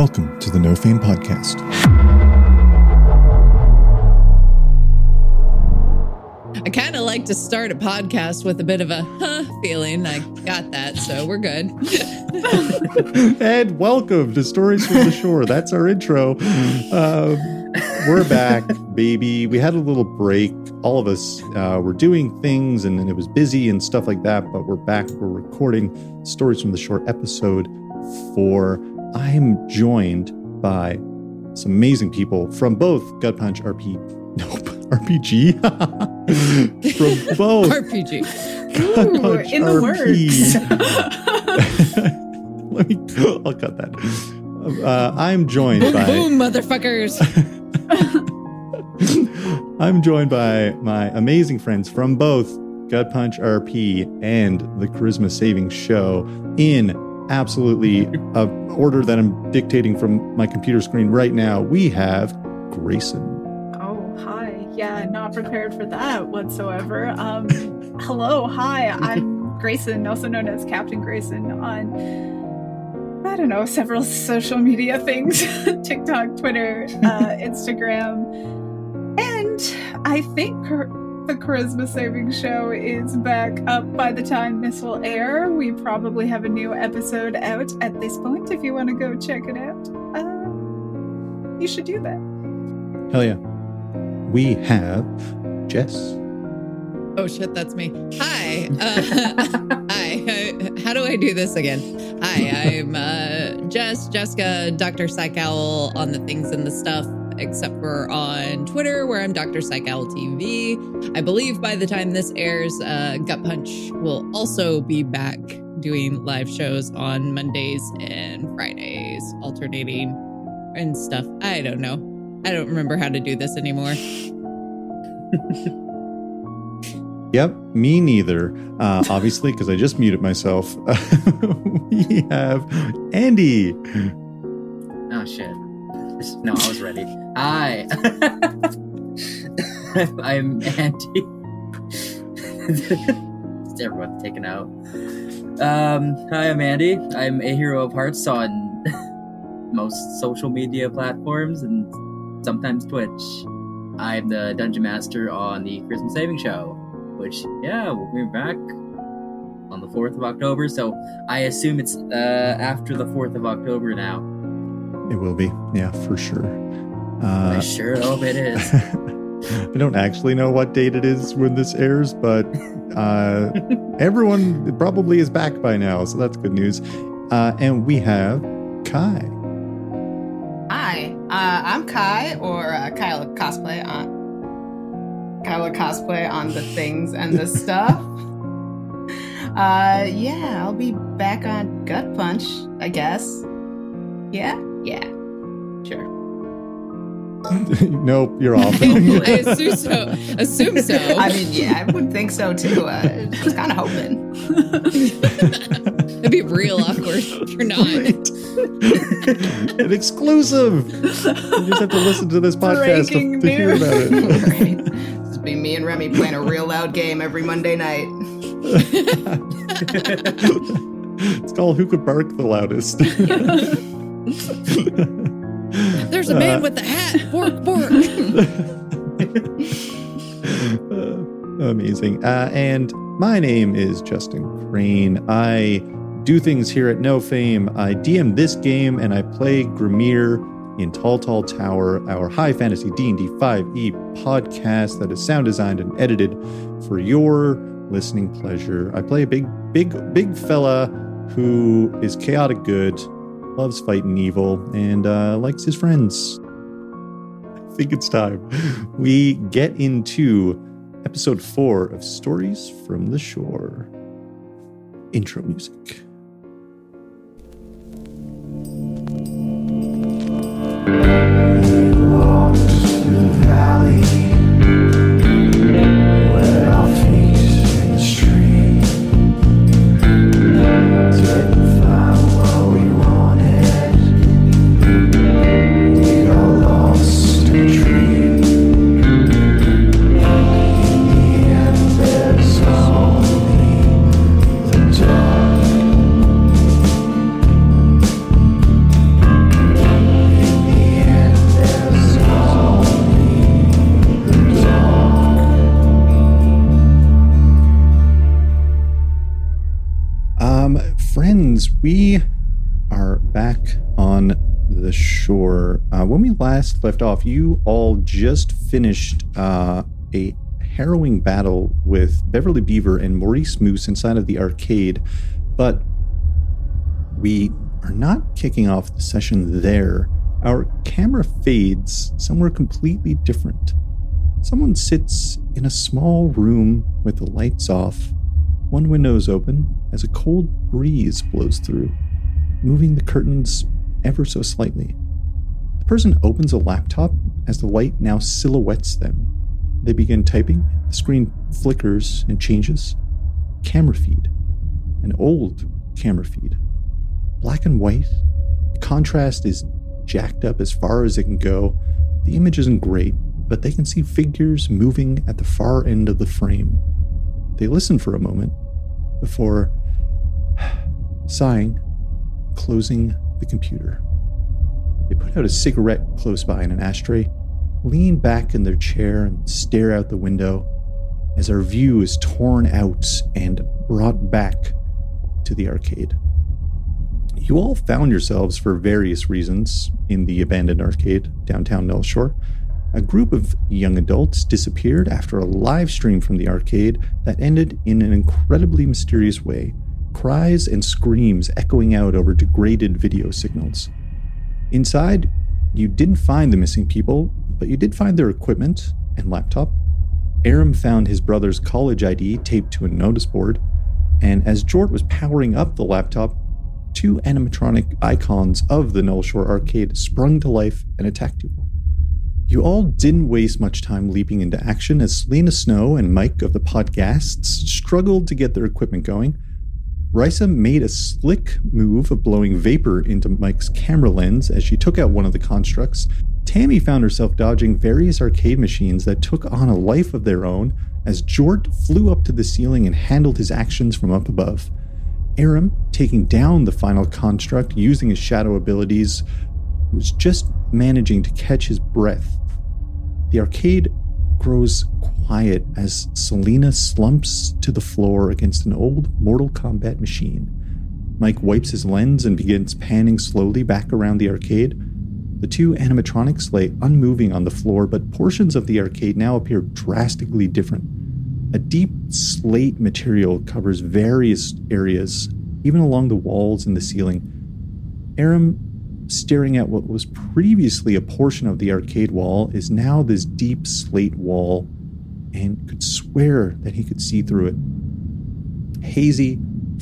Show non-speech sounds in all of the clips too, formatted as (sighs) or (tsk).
Welcome to the No Fame Podcast. I kind of like to start a podcast with a bit of a huh feeling. I got that, so we're good. (laughs) and welcome to Stories from the Shore. That's our intro. Um, we're back, baby. We had a little break. All of us uh, were doing things and, and it was busy and stuff like that, but we're back. We're recording Stories from the Shore episode four. I'm joined by some amazing people from both Gut Punch RP. Nope. (laughs) RPG (laughs) from both RPG. Gut Ooh, Punch in the RP. (laughs) Let me. I'll cut that. Uh, I'm joined Boom, by. boom, motherfuckers. I'm joined by my amazing friends from both Gut Punch RP and the Charisma Saving Show in absolutely a order that I'm dictating from my computer screen right now. We have Grayson. Oh, hi. Yeah, not prepared for that whatsoever. Um, (laughs) hello, hi. I'm Grayson, also known as Captain Grayson on, I don't know, several social media things (laughs) TikTok, Twitter, uh, (laughs) Instagram. And I think the Charisma Saving Show is back up by the time this will air. We probably have a new episode out at this point if you want to go check it out. Uh, you should do that. Hell yeah. We have Jess. Oh shit, that's me. Hi. Uh, (laughs) hi. How do I do this again? Hi, I'm uh, Jess, Jessica, Dr. Psych Owl on the things and the stuff, except for on Twitter, where I'm Dr. Psych Owl TV. I believe by the time this airs, uh, Gut Punch will also be back doing live shows on Mondays and Fridays, alternating and stuff. I don't know. I don't remember how to do this anymore. (laughs) Yep, me neither. Uh, obviously, because I just muted myself. (laughs) we have Andy. Oh shit. No, I was ready. Hi. (laughs) I'm Andy. Everyone's taken out. Um, hi, I'm Andy. I'm a hero of hearts on most social media platforms and sometimes Twitch. I'm the dungeon master on the Charisma Saving Show, which yeah, we're back on the 4th of October, so I assume it's uh, after the 4th of October now. It will be, yeah, for sure. I Uh, sure hope it is. (laughs) I don't actually know what date it is when this airs, but uh, (laughs) everyone probably is back by now, so that's good news. Uh, and we have Kai. Hi, uh, I'm Kai, or uh, Kyla Cosplay on Kyla Cosplay on the things and the (laughs) stuff. Uh, yeah, I'll be back on Gut Punch, I guess. Yeah, yeah, sure. (laughs) nope, you're off. (laughs) I assume so. Assume so. I mean, yeah, I would think so too. Uh, I was kind of hoping. It'd be real awkward if you're not. (laughs) An exclusive. You just have to listen to this podcast to, Breaking to hear about it. right? This be me and Remy playing a real loud game every Monday night. it's called Who Could Bark the Loudest. There's a man Uh, with a hat. Bork, bork. (laughs) Amazing. Uh, and my name is Justin Crane. I do things here at No Fame. I DM this game and I play Grimir in Tall Tall Tower, our high fantasy D&D 5e podcast that is sound designed and edited for your listening pleasure. I play a big, big, big fella who is chaotic good, loves fighting evil, and uh, likes his friends. I think it's time we get into episode four of Stories from the Shore. Intro music. The valley. We are back on the shore. Uh, when we last left off, you all just finished uh, a harrowing battle with Beverly Beaver and Maurice Moose inside of the arcade, but we are not kicking off the session there. Our camera fades somewhere completely different. Someone sits in a small room with the lights off. One window is open as a cold breeze blows through, moving the curtains ever so slightly. The person opens a laptop as the light now silhouettes them. They begin typing, the screen flickers and changes. Camera feed. An old camera feed. Black and white. The contrast is jacked up as far as it can go. The image isn't great, but they can see figures moving at the far end of the frame. They listen for a moment before sighing, closing the computer. They put out a cigarette close by in an ashtray, lean back in their chair, and stare out the window as our view is torn out and brought back to the arcade. You all found yourselves, for various reasons, in the abandoned arcade downtown Null Shore. A group of young adults disappeared after a live stream from the arcade that ended in an incredibly mysterious way, cries and screams echoing out over degraded video signals. Inside, you didn't find the missing people, but you did find their equipment and laptop. Aram found his brother's college ID taped to a notice board, and as Jort was powering up the laptop, two animatronic icons of the Null Shore arcade sprung to life and attacked you. You all didn't waste much time leaping into action as Selena Snow and Mike of the Podcasts struggled to get their equipment going. Risa made a slick move of blowing vapor into Mike's camera lens as she took out one of the constructs. Tammy found herself dodging various arcade machines that took on a life of their own as Jort flew up to the ceiling and handled his actions from up above. Aram, taking down the final construct using his shadow abilities, was just managing to catch his breath. The arcade grows quiet as Selena slumps to the floor against an old Mortal Kombat machine. Mike wipes his lens and begins panning slowly back around the arcade. The two animatronics lay unmoving on the floor, but portions of the arcade now appear drastically different. A deep slate material covers various areas, even along the walls and the ceiling. Aram staring at what was previously a portion of the arcade wall is now this deep slate wall and could swear that he could see through it. Hazy,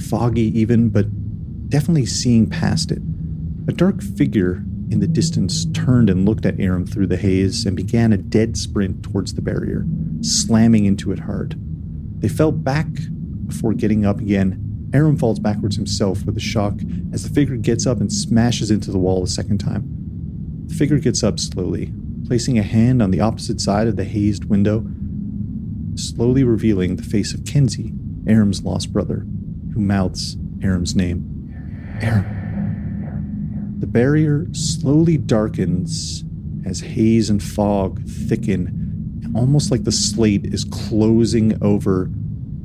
foggy even, but definitely seeing past it. A dark figure in the distance turned and looked at Aram through the haze and began a dead sprint towards the barrier, slamming into it hard. They fell back before getting up again Aram falls backwards himself with a shock as the figure gets up and smashes into the wall a second time. The figure gets up slowly, placing a hand on the opposite side of the hazed window, slowly revealing the face of Kenzie, Aram's lost brother, who mouths Aram's name. Aram. The barrier slowly darkens as haze and fog thicken, almost like the slate is closing over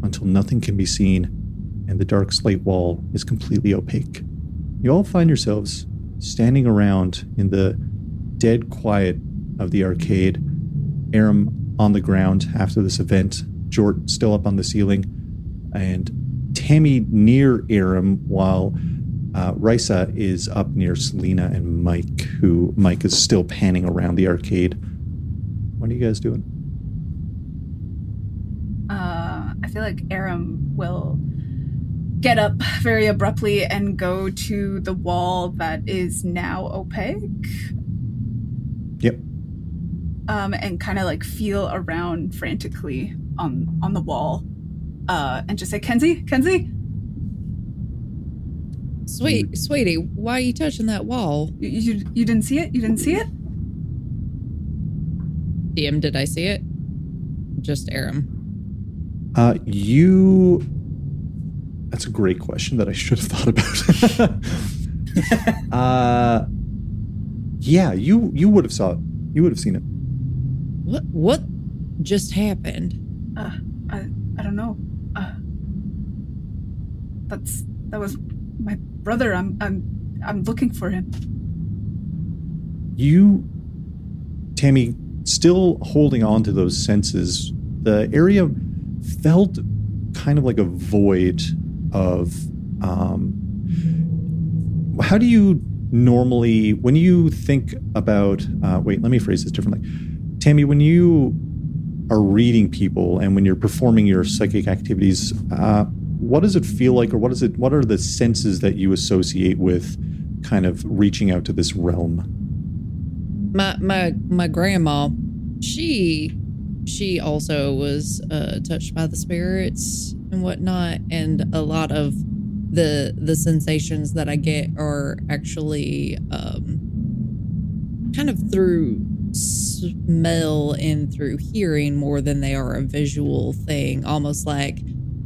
until nothing can be seen and the dark slate wall is completely opaque. You all find yourselves standing around in the dead quiet of the arcade, Aram on the ground after this event, Jort still up on the ceiling, and Tammy near Aram while uh, Risa is up near Selena and Mike, who Mike is still panning around the arcade. What are you guys doing? Uh, I feel like Aram will get up very abruptly and go to the wall that is now opaque. Yep. Um, and kind of like feel around frantically on on the wall, uh, and just say, "Kenzie, Kenzie." Sweet, sweetie, why are you touching that wall? You, you you didn't see it? You didn't see it? DM, did I see it? Just Aram. Uh, you that's a great question that I should have thought about. (laughs) uh, yeah, you you would have saw it. You would have seen it. What what just happened? Uh, I I don't know. Uh, that's that was my brother. I'm I'm I'm looking for him. You, Tammy, still holding on to those senses, the area felt kind of like a void of. Um, how do you normally, when you think about, uh, wait, let me phrase this differently. Tammy, when you are reading people and when you're performing your psychic activities, uh, what does it feel like, or what is it? What are the senses that you associate with kind of reaching out to this realm? My my my grandma, she she also was uh, touched by the spirits and whatnot, and a lot of the the sensations that I get are actually um, kind of through smell and through hearing more than they are a visual thing, almost like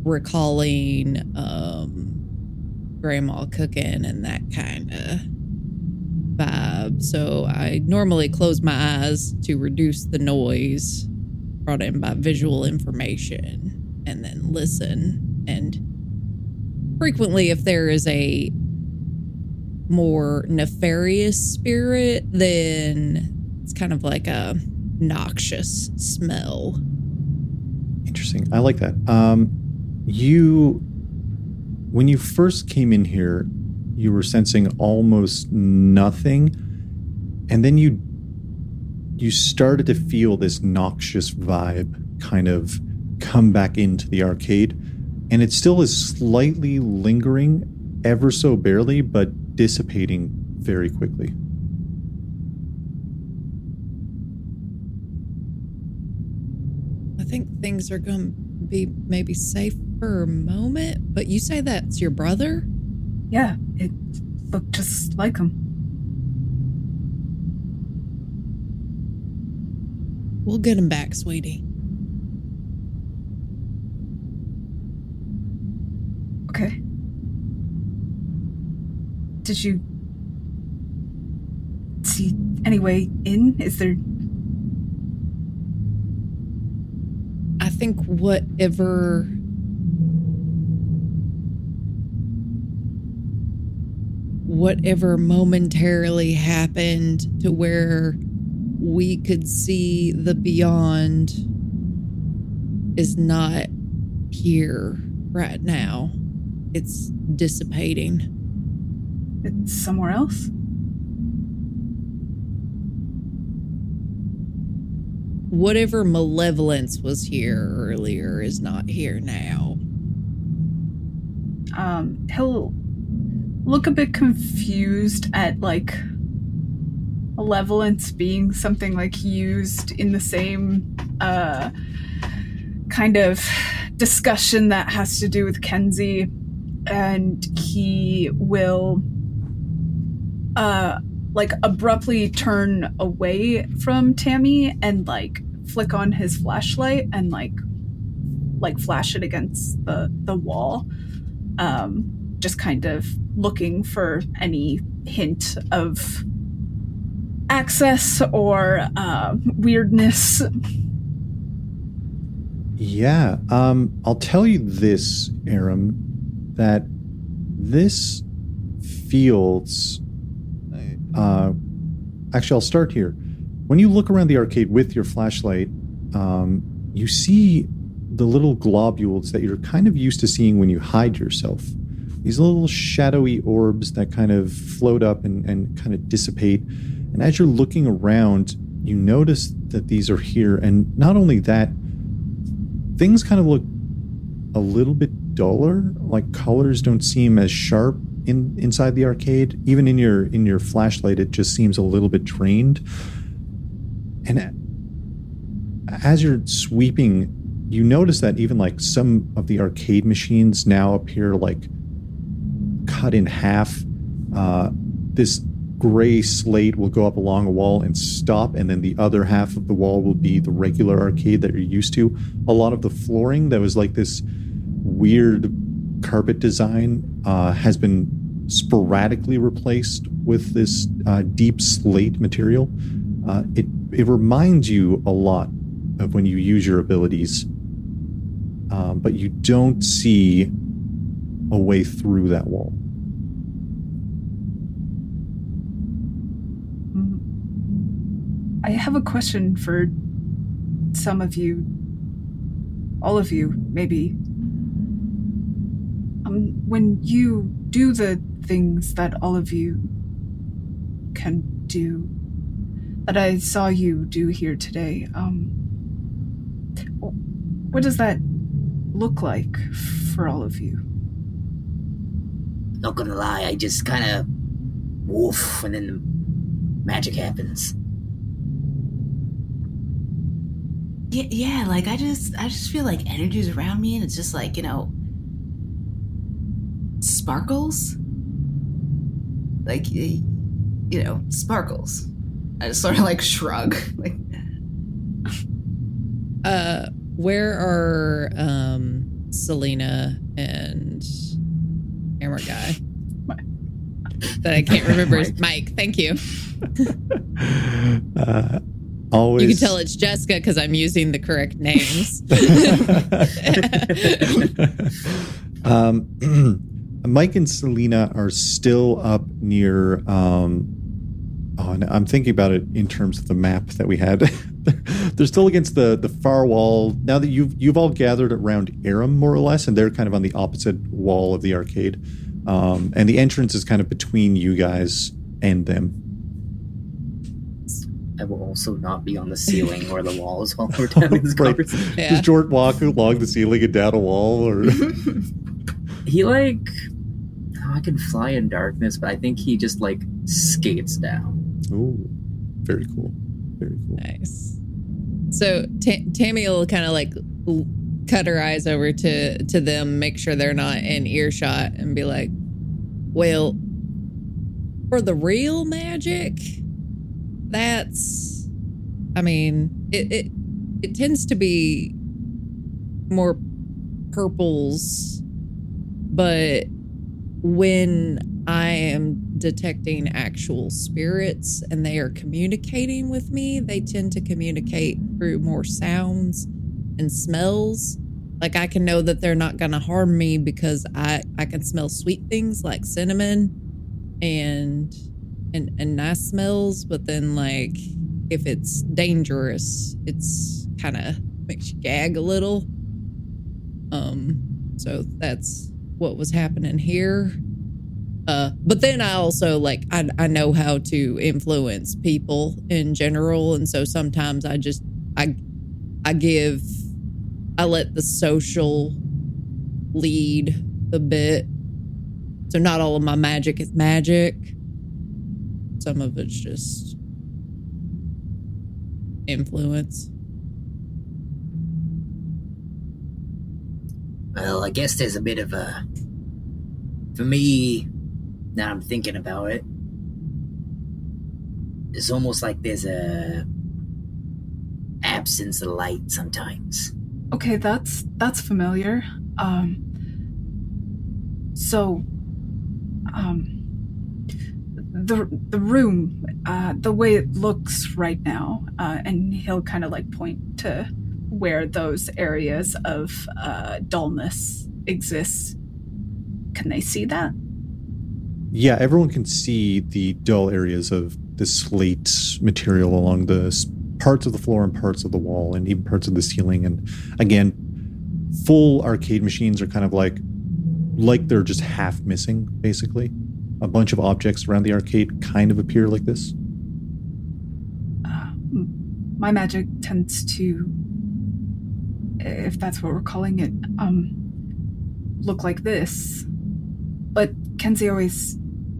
recalling um, grandma cooking and that kind of vibe. So I normally close my eyes to reduce the noise brought in by visual information and then listen. And frequently, if there is a more nefarious spirit, then it's kind of like a noxious smell. Interesting. I like that. Um, you, when you first came in here, you were sensing almost nothing, and then you you started to feel this noxious vibe kind of come back into the arcade, and it still is slightly lingering, ever so barely, but dissipating very quickly. I think things are going to be maybe safe for a moment, but you say that's your brother? Yeah, it looked just like him. We'll get him back, sweetie. Okay. Did you see any way in? Is there I think whatever whatever momentarily happened to where we could see the beyond is not here right now. It's dissipating. it's somewhere else? Whatever malevolence was here earlier is not here now. Um, he'll look a bit confused at like malevolence being something like used in the same uh kind of discussion that has to do with Kenzie and he will uh like abruptly turn away from Tammy and like flick on his flashlight and like like flash it against the the wall um just kind of looking for any hint of access or uh, weirdness. Yeah, um, I'll tell you this, Aram, that this feels. Uh, actually, I'll start here. When you look around the arcade with your flashlight, um, you see the little globules that you're kind of used to seeing when you hide yourself. These little shadowy orbs that kind of float up and, and kind of dissipate. And as you're looking around, you notice that these are here. And not only that, things kind of look a little bit duller. Like colors don't seem as sharp in inside the arcade. Even in your in your flashlight it just seems a little bit drained. And as you're sweeping you notice that even like some of the arcade machines now appear like cut in half. Uh, this gray slate will go up along a wall and stop and then the other half of the wall will be the regular arcade that you're used to. A lot of the flooring that was like this weird carpet design uh, has been sporadically replaced with this uh, deep slate material. Uh, it it reminds you a lot of when you use your abilities, um, but you don't see a way through that wall. Mm-hmm. I have a question for some of you, all of you, maybe. When you do the things that all of you can do, that I saw you do here today, um, what does that look like for all of you? Not gonna lie, I just kind of woof, and then the magic happens. Yeah, yeah, like I just I just feel like energy's around me and it's just like, you know, sparkles. Like you know, sparkles. I just sort of like shrug. (laughs) Like Uh, where are um Selena and camera guy? (laughs) That I can't remember his Mike. Thank you. (laughs) uh, always. You can tell it's Jessica because I'm using the correct names. um, (clears throat) Mike and Selena are still up near. Um, oh, I'm thinking about it in terms of the map that we had. (laughs) they're still against the the far wall. Now that you've you've all gathered around Aram more or less, and they're kind of on the opposite wall of the arcade. Um, and the entrance is kind of between you guys and them. I will also not be on the ceiling (laughs) or the walls while we're having this (laughs) Right. conversation. yeah. Does Jort walk along the ceiling and down a wall, or He like I can fly in darkness, but I think he just like skates down. Ooh, very cool, very cool. Nice. So Ta- Tammy will kind of like l- cut her eyes over to to them, make sure they're not in earshot, and be like, "Well, for the real magic, that's, I mean, it it it tends to be more purples, but when I am detecting actual spirits and they are communicating with me, they tend to communicate through more sounds and smells. Like I can know that they're not going to harm me because I I can smell sweet things like cinnamon and and and nice smells, but then like if it's dangerous, it's kind of makes you gag a little. Um so that's what was happening here. Uh, but then I also like I, I know how to influence people in general, and so sometimes I just I I give I let the social lead a bit. So not all of my magic is magic. Some of it's just influence. Well, I guess there's a bit of a. For me, now I'm thinking about it, it's almost like there's a absence of light sometimes. Okay, that's that's familiar. Um so um the the room uh the way it looks right now uh and he'll kind of like point to where those areas of uh dullness exist. Can they see that? Yeah, everyone can see the dull areas of the slate material along the parts of the floor and parts of the wall and even parts of the ceiling. And again, full arcade machines are kind of like like they're just half missing, basically. A bunch of objects around the arcade kind of appear like this. Uh, my magic tends to if that's what we're calling it um look like this. But kenzie always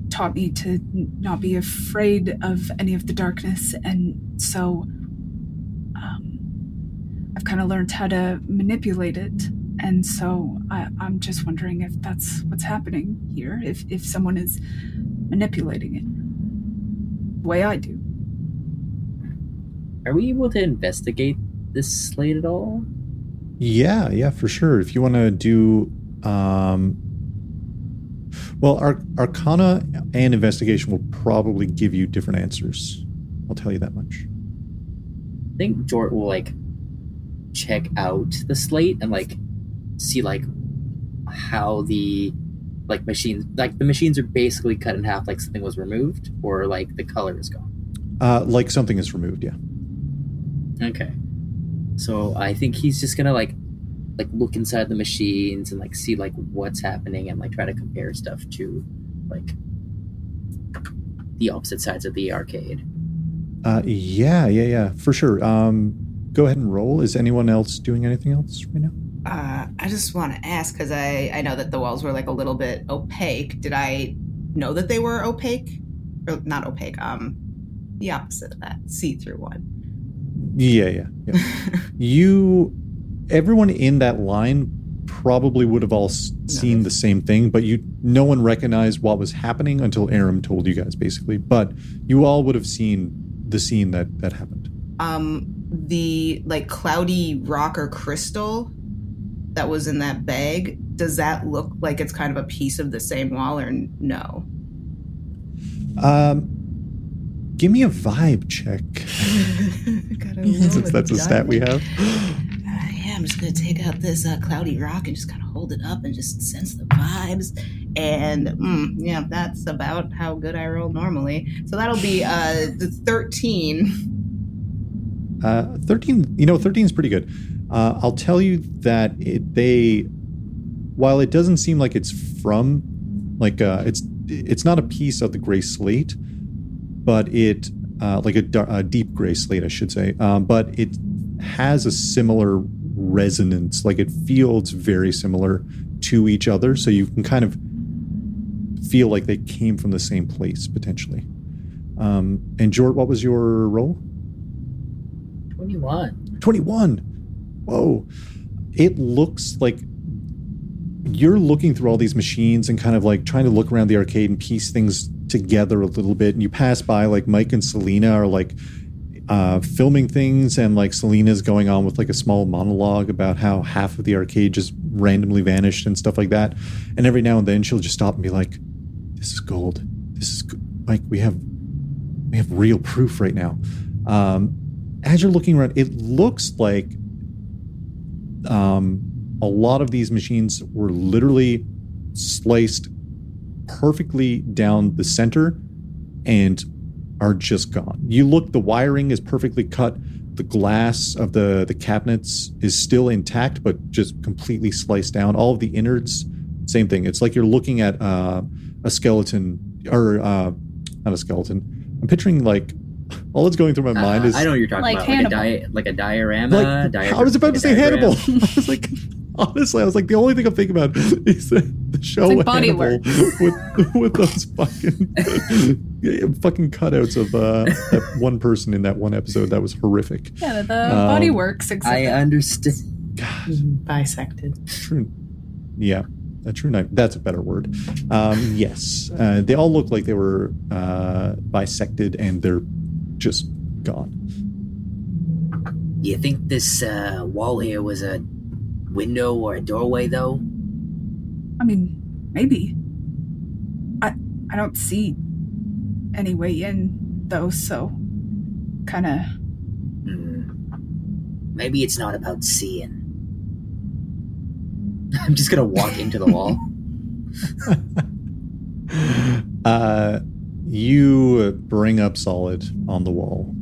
taught me to not be afraid of any of the darkness. And so um i've kind of learned how to manipulate it. And so I, i'm just wondering if that's what's happening here if if someone is manipulating it the way i do. Are we able to investigate this slate at all? Yeah, yeah, for sure. If you want to do, um, well, Ar- Arcana and Investigation will probably give you different answers. I'll tell you that much. I think Jort will like check out the slate and like see like how the like machines like the machines are basically cut in half like something was removed or like the color is gone. Uh, like something is removed. Yeah. Okay. So I think he's just gonna like like look inside the machines and like see like what's happening and like try to compare stuff to like the opposite sides of the arcade. Uh, yeah, yeah, yeah, for sure. Um, go ahead and roll. Is anyone else doing anything else right now? Uh, I just want to ask because I I know that the walls were like a little bit opaque. Did I know that they were opaque, or not opaque? Um, the opposite of that, see-through one. Yeah, yeah, yeah. you, everyone in that line probably would have all seen the same thing, but you, no one recognized what was happening until Aram told you guys, basically. But you all would have seen the scene that that happened. um, the like cloudy rock or crystal that was in that bag. Does that look like it's kind of a piece of the same wall, or no? Um, give me a vibe check, since that's a stat we have. Uh, yeah, I'm just gonna take out this uh, cloudy rock and just kind of hold it up and just sense the vibes. And mm, yeah, that's about how good I roll normally. So that'll be uh, the 13. Uh, 13, you know, 13 is pretty good. Uh, I'll tell you that it, they, while it doesn't seem like it's from, like, uh, it's it's not a piece of the gray slate, but it, uh, like a, a deep gray slate, I should say, um, but it has a similar resonance. Like it feels very similar to each other, so you can kind of feel like they came from the same place potentially. Um, and Jort, what was your role? Twenty one. 21 whoa it looks like you're looking through all these machines and kind of like trying to look around the arcade and piece things together a little bit and you pass by like mike and selena are like uh, filming things and like selena's going on with like a small monologue about how half of the arcade just randomly vanished and stuff like that. And every now and then she'll just stop and be like this is gold. This is mike we have we have real proof right now. Um, as you're looking around, it looks like um, a lot of these machines were literally sliced perfectly down the center and are just gone. You look, the wiring is perfectly cut. The glass of the the cabinets is still intact, but just completely sliced down. All of the innards, same thing. It's like you're looking at uh, a skeleton, or uh, not a skeleton. I'm picturing like all that's going through my mind Uh, is I know what you're talking Like about, Hannibal. like a di- like a diorama. like (laughs) diagram- I was about like to say diagram. Hannibal. I was like, (laughs) honestly, I was like, the only thing I'm thinking about (laughs) is the, the show It's like Body Hannibal (laughs) with with those fucking fucking cutouts of uh, that one person in that one episode. That was horrific. Yeah, the Um, Body Worlds exhibit. I understand. God, Bisected. true. Yeah, a true knife. That's a better word. Um, yes, uh, they all look like they were uh, bisected, and they're just gone. Do you think this uh, wall here was a window or a doorway, though? I mean, maybe. I I don't see any way in though, so kind of Hmm. Maybe it's not about seeing. (laughs) I'm just gonna walk into the wall. (laughs) uh, you bring up solid on the wall.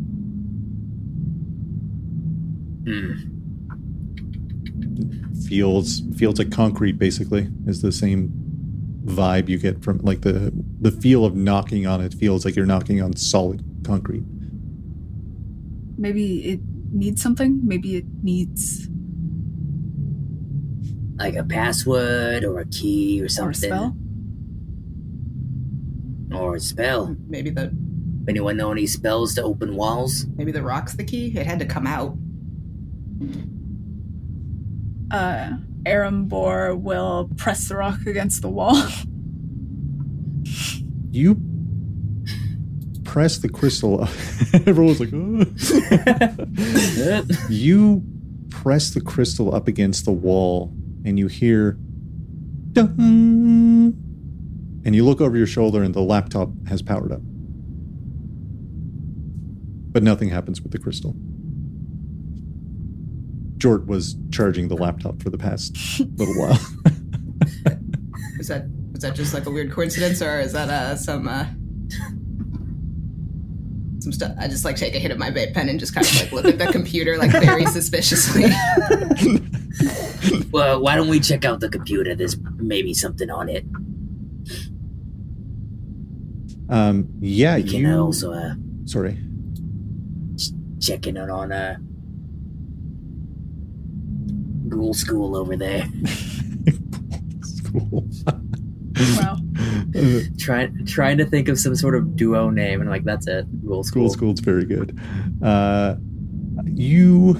Hmm. Feels feels like concrete. Basically, is the same vibe you get from like the the feel of knocking on it. Feels like you're knocking on solid concrete. maybe it needs something. Maybe it needs Like a password or a key or or something. a spell. Or a spell. Maybe the Anyone know any spells to open walls? maybe the rock's the key. It had to come out. Uh, Arambor will press the rock against the wall. (laughs) You press the crystal. up. (laughs) Everyone's like, "Oh." (laughs) you press the crystal up against the wall, and you hear, Dun! and you look over your shoulder, and the laptop has powered up, but nothing happens with the crystal. Jort was charging the laptop for the past little while. (laughs) Is that is that just like a weird coincidence, or is that uh, some uh, some stuff. I just like take a hit of my vape pen and just kind of like look at the computer like very (laughs) suspiciously. (laughs) Well, why don't we check out the computer? There's maybe something on it. Um, yeah, We can you. also uh, Sorry. check in on uh, Ghoul School over there. School. Wow. Trying trying to think of some sort of duo name, and like that's it. Rule School, school. school's very good. Uh, you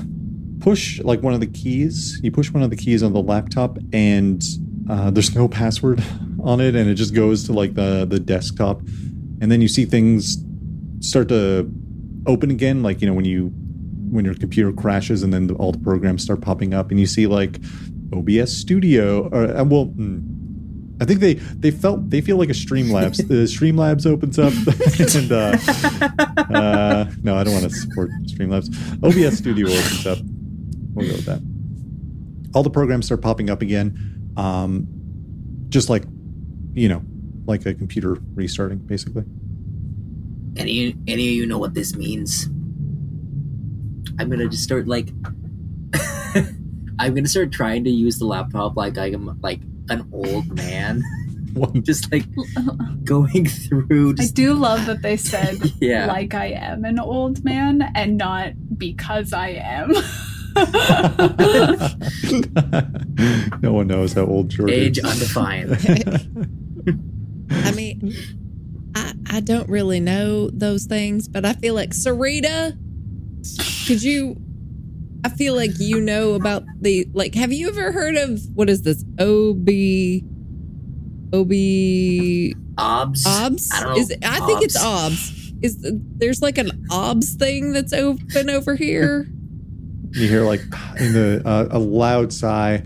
push like one of the keys. You push one of the keys on the laptop, and uh, there's no (laughs) password on it, and it just goes to like the the desktop, and then you see things start to open again, like you know when you when your computer crashes, and then the, all the programs start popping up, and you see like OBS Studio, or uh, well. mm, I think they they felt they feel like a Streamlabs. the (laughs) Streamlabs opens up, (laughs) and uh, uh, no, I don't want to support Streamlabs. OBS Studio opens up. We'll go with that. All the programs start popping up again, um, just like you know, like a computer restarting, basically. Any any of you know what this means? I'm gonna just start like (laughs) I'm gonna start trying to use the laptop like I'm like an old man, (laughs) One, just like going through. I do love that they said (laughs) Yeah. like I am an old man and not because I am. no one knows how old George age is. undefined. I mean, I, I don't really know those things, but I feel like Sarita, could you? I feel like you know about the like. Have you ever heard of what is this? OB, OB, Obs. OBS? I don't know. Is it, I think it's Obs. OBS. Is the, there's like an OBS thing that's open over here? (laughs) you hear like in the uh, a loud sigh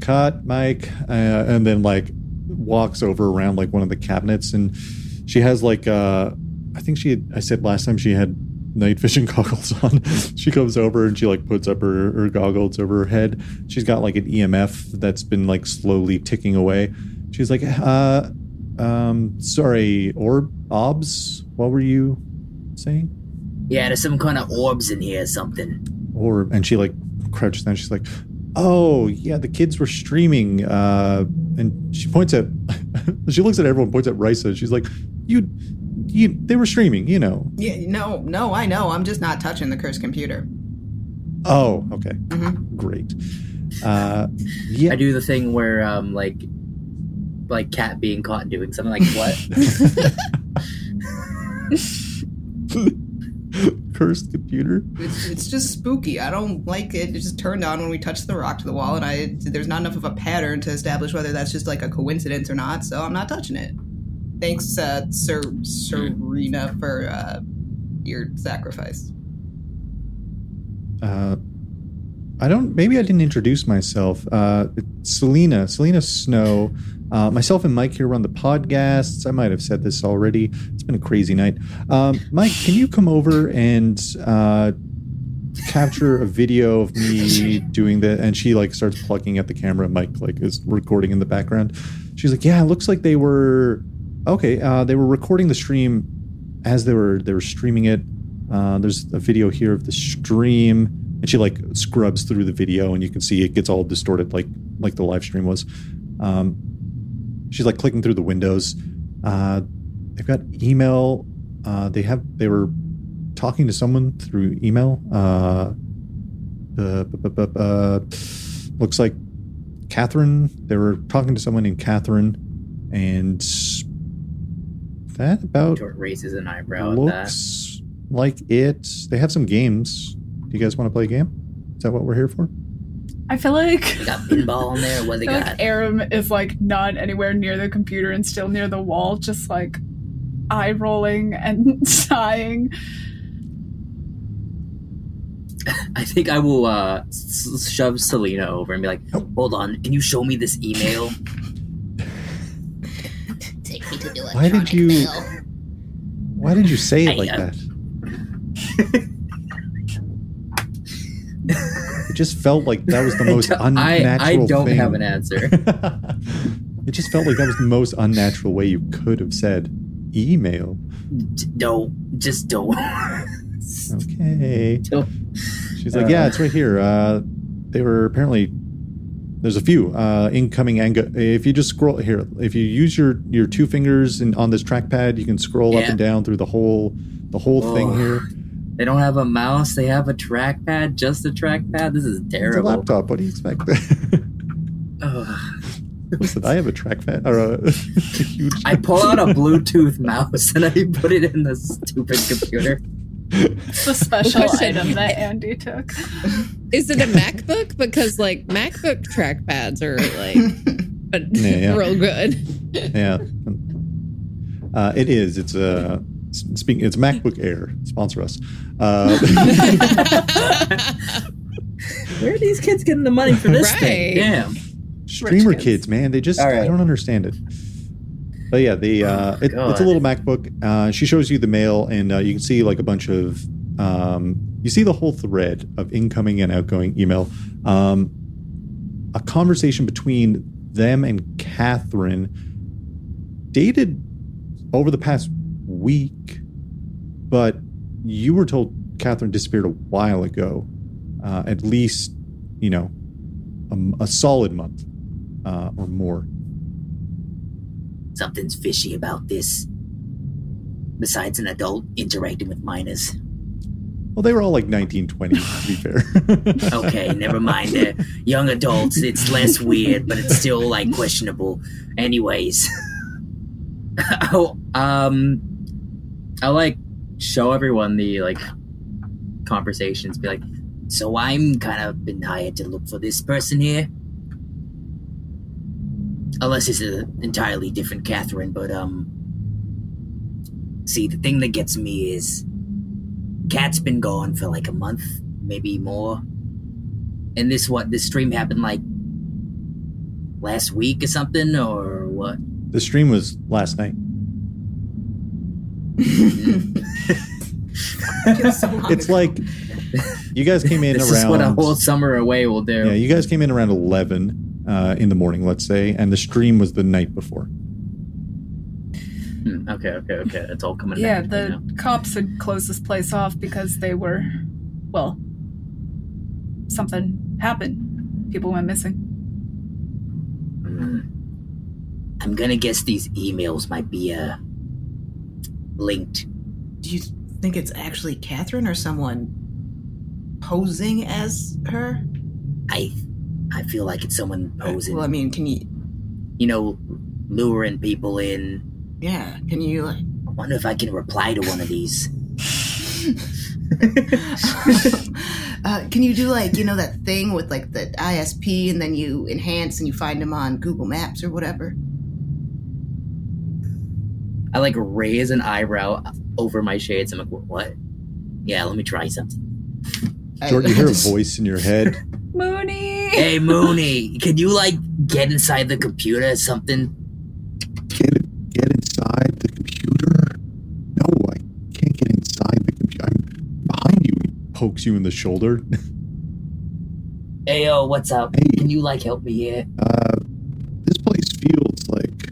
cut mike uh, and then like walks over around like one of the cabinets and she has like uh i think she had, i said last time she had night vision (laughs) goggles on. She comes over and she like puts up her, her goggles over her head. She's got like an emf that's been like slowly ticking away. She's like uh um sorry orb obs? What were you saying? Yeah, there's some kind of orbs in here or something. or and she like crouches down. She's like oh yeah the kids were streaming uh and she points at (laughs) she looks at everyone points at Risa. She's like you you they were streaming you know Yeah, no, no, I know. I'm just not touching the cursed computer. oh okay Mhm. great uh yeah I do the thing where um like like cat being caught doing something like what? (laughs) cursed computer It's, it's just spooky. I don't like it. It just turned on when we touched the rock to the wall, and I there's not enough of a pattern to establish whether that's just like a coincidence or not. So I'm not touching it. Thanks, uh, Sir Serena, for uh, your sacrifice. uh I don't maybe I didn't introduce myself uh it's Selena Selena Snow uh, myself and Mike here run the podcasts. I might have said this already. It's been a crazy night. Um, Mike, can you come over and uh, capture a video of me doing that? And she like starts plugging at the camera. Mike like is recording in the background. She's like, "Yeah, it looks like they were okay. Uh, they were recording the stream as they were they were streaming it. Uh, there's a video here of the stream." And she like scrubs through the video, and you can see it gets all distorted, like like the live stream was. Um, she's like clicking through the windows. Uh, they've got email. Uh, they have they were talking to someone through email. Uh, uh, uh, looks like Catherine. They were talking to someone named Catherine, and that about Jort raises an eyebrow at that. looks like it. They have some games. Do you guys want to play a game? Is that what we're here for? I feel like They got pinball in there. What (laughs) I they feel got? like Aram is like not anywhere near the computer and still near the wall, just like eye rolling and (laughs) sighing. (laughs) I think I will uh s- shove Selena over and be like, Hold on. Can you show me this email? Take me to Why did you- mail. Why did you say it I, like uh, that? (laughs) it just felt like that was the most I unnatural I don't thing. have an answer. (laughs) it just felt like that was the most unnatural way you could have said email. D- no. just don't. Okay. (laughs) Don't- She's like, yeah, it's right here. Uh, they were apparently there's a few uh, incoming go- if you just scroll here, if you use your your two fingers in, on this trackpad, you can scroll up and down through the whole the whole thing here. (laughs) They don't have a mouse. They have a trackpad. Just a trackpad. This is It's a terrible. laptop. What do you expect? (laughs) Ugh. Listen, I have a trackpad or a, (laughs) huge. I pull out a Bluetooth mouse and I put it in the stupid computer. The special Question. item that Andy took. Is it a MacBook? Because like MacBook trackpads are like, (laughs) but Yeah, yeah. real good. yeah, uh, it is. It's a speaking. It's MacBook Air. Sponsor us. Uh, (laughs) Where are these kids getting the money for this thing? Right. Damn. streamer kids. kids. man they just All i don't understand it but yeah the uh it, it's a little macbook. Uh she shows you the mail and uh, you can see like a bunch of um you see the whole thread of incoming and outgoing email. Um a conversation between them and catherine dated over the past week but you were told catherine disappeared a while ago uh at least you know a, a solid month uh, or more. Something's fishy about this. Besides an adult interacting with minors. Well, they were all like 19, 20, to be fair. (laughs) Okay, never mind. They're young adults. It's less weird, but it's still like questionable. Anyways, (laughs) Oh, um, I like show everyone the like conversations. Be like, so I'm kind of been hired to look for this person here. Unless it's an entirely different Catherine, but um. See, the thing that gets me is. Cat's been gone for like a month, maybe more. And this what this stream happened like last week or something, or what? the stream was last night. (laughs) It's like you guys came in (laughs) this around. is what a whole summer away will do. yeah, you guys came in around 11 uh, in the morning, let's say, and the stream was the night before. Hmm, okay, okay, okay. It's all coming. Yeah, back to now. the cops had closed this place off because they were, well, something happened. People went missing. Hmm. I'm gonna guess these emails might be uh linked. Do you think it's actually Catherine or someone posing as her? I I feel like it's someone posing. Well, I mean, can you? You know, luring people in. Yeah, can you like? I wonder if I can reply to one of these. (laughs) (laughs) uh, can you do like you know that thing with like the ISP and then you enhance and you find them on Google Maps or whatever? I like raise an eyebrow over my shades. I'm like, What? Yeah, let me try something. I- Jordan, you hear a voice in your head. (laughs) Mooney! Hey (laughs) Mooney, can you like get inside the computer or something? Get, get inside the computer? No, I can't get inside the computer. I'm behind you. He pokes you in the shoulder. (laughs) Hey yo, what's up? Hey. Can you like help me here? Uh, this place feels like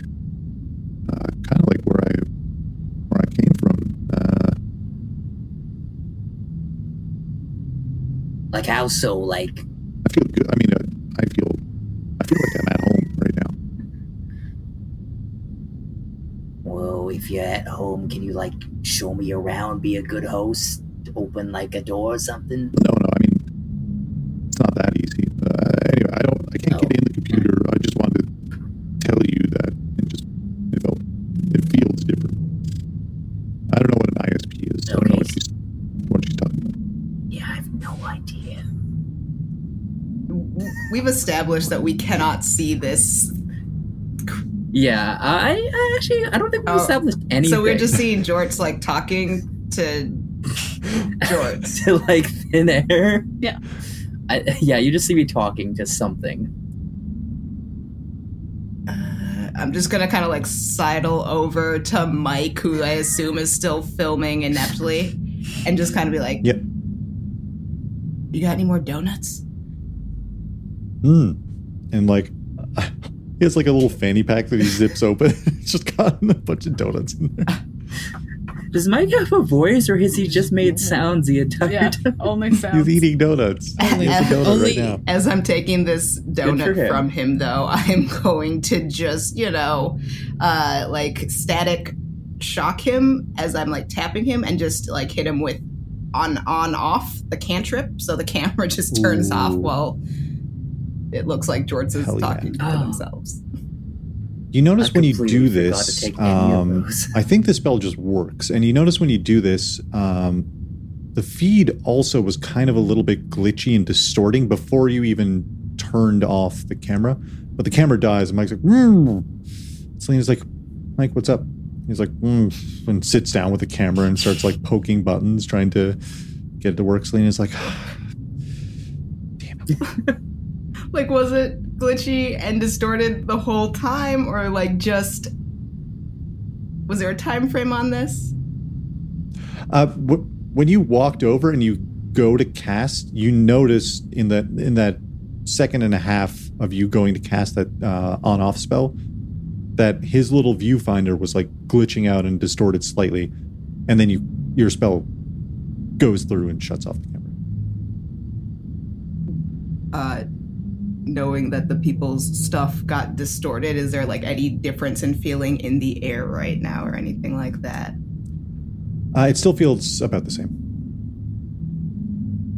uh, kind of like where I where I came from. Uh, Like how so? Like I feel good. I mean, uh, I feel I feel like I'm at home right now. Well, if you're at home, can you like show me around, be a good host, open like a door or something? No, no. I mean, it's not that easy. Uh, anyway, I don't. I can't get in the computer. I just wanted to tell you that it just it felt it feels different. I don't know what an ISP is. I don't know what Okay. she's what she's talking about. Yeah, I have no idea. We've established that we cannot see this, Yeah, I, I actually I don't think we Oh, established anything. so we're just seeing George like talking to (laughs) George. to like thin air. Yeah. I, yeah, you just see me talking to something. Uh, I'm just gonna kind of like sidle over to Mike, who I assume is still filming ineptly, and just kind of be like, Yep. You got any more donuts?" Hmm. And like, (laughs) he has like a little fanny pack that he zips open. (laughs) it's just got a bunch of donuts in there. (laughs) Does Mike have a voice, or has he just made sounds the entire Yeah, time? only sounds. He's eating donuts. Only- He has a donut only- right now. As I'm taking this donut him. from him, though, I'm going to just, you know, uh, like static shock him as I'm like tapping him and just like hit him with on, on, off the cantrip. So the camera just turns off Ooh. while it looks like George is Hell yeah. talking to Oh. themselves. You notice I when you do this, to take any of um. I think the spell just works. And you notice when you do this, um, the feed also was kind of a little bit glitchy and distorting before you even turned off the camera. But the camera dies, and Mike's like, mm. Selena's like, Mike, what's up? He's like, mm, and sits down with the camera and starts like poking buttons, trying to get it to work. Selena's like, (sighs) damn it. (laughs) Like, was it glitchy and distorted the whole time, or like just was there a time frame on this? Uh, wh- when you walked over and you go to cast, you notice in that in that second and a half of you going to cast that uh, on off spell that his little viewfinder was like glitching out and distorted slightly, and then you your spell goes through and shuts off the camera. Uh, knowing that the people's stuff got distorted, is there like any difference in feeling in the air right now, or anything like that? Uh, it still feels about the same.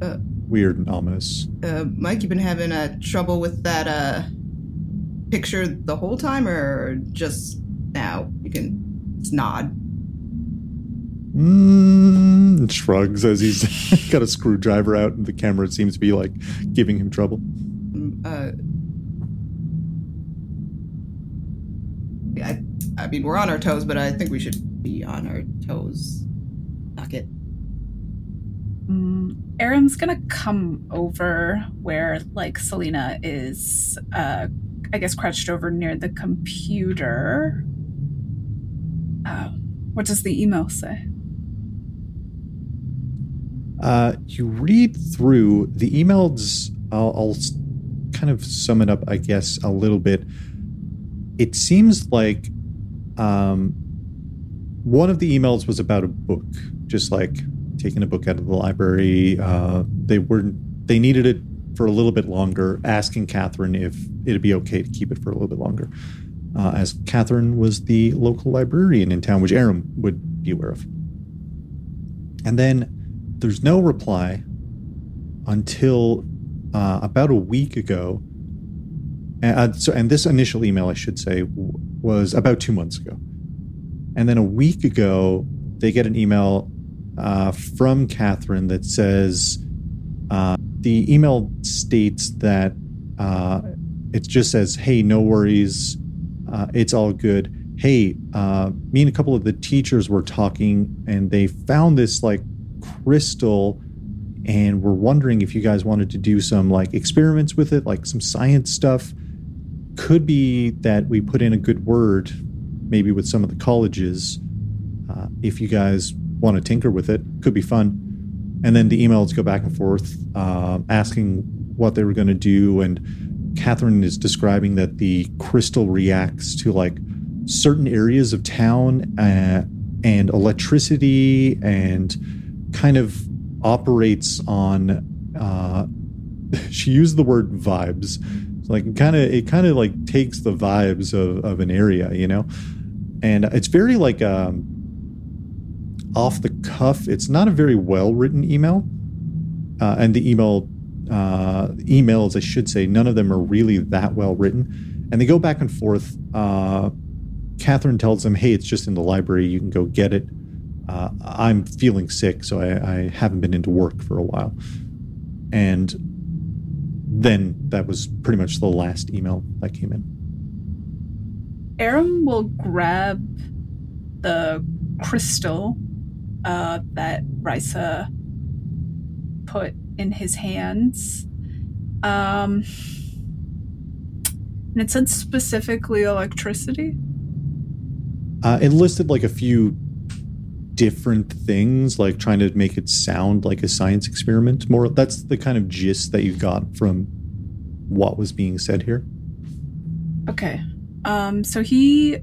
Uh. Weird and ominous. Uh, Mike, you've been having uh, trouble with that uh, picture the whole time, or just now? You can just nod. Mm, shrugs as he's (laughs) got a screwdriver out, and the camera seems to be like giving him trouble. Uh, I, I mean, we're on our toes, but I think we should be on our toes. Knock it. Mm, Aram's gonna come over where like Selena is uh I guess crouched over near the computer. Uh, what does the email say? Uh, you read through the emails. I'll, I'll s- kind of sum it up, I guess, a little bit. It seems like um, one of the emails was about a book, just like taking a book out of the library. Uh, they weren't. They needed it for a little bit longer. Asking Catherine if it'd be okay to keep it for a little bit longer, uh, as Catherine was the local librarian in town, which Aram would be aware of. And then there's no reply until uh, about a week ago. And, uh, so, and this initial email, I should say, w- was about two months ago. And then a week ago, they get an email uh, from Catherine that says uh, the email states that uh, it just says, "Hey, no worries, uh, it's all good." Hey, me and a couple of the teachers were talking, and they found this like crystal and we're wondering if you guys wanted to do some like experiments with it like some science stuff. Could be that we put in a good word maybe with some of the colleges uh, if you guys want to tinker with it. Could be fun. And then the emails go back and forth uh, asking what they were going to do. And catherine is describing that the crystal reacts to like certain areas of town uh, and electricity and kind of operates on uh (laughs) she used the word vibes. So, like kind of it kind of like takes the vibes of, of an area you know? And it's very like um off the cuff. It's not a very well written email. Uh, and the email uh emails i should say none of them are really that well written and they go back and forth. Uh catherine tells them hey it's just in the library. You can go get it uh, I'm feeling sick, so I, I haven't been into work for a while. And then that was pretty much the last email that came in. Aram will grab the crystal uh, that Risa put in his hands. Um, and it said specifically electricity. Uh, it listed like a few different things, like trying to make it sound like a science experiment. More, that's the kind of gist that you got from what was being said here. Okay. Um, so he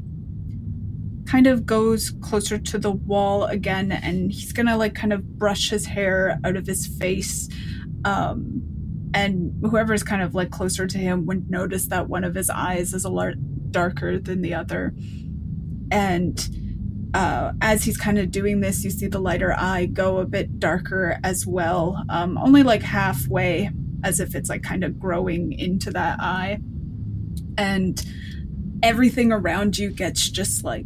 kind of goes closer to the wall again and he's gonna like kind of brush his hair out of his face um and whoever's kind of like closer to him would notice that one of his eyes is a lot darker than the other and uh, as he's kind of doing this you see the lighter eye go a bit darker as well um, only like halfway as if it's like kind of growing into that eye. And everything around you gets just like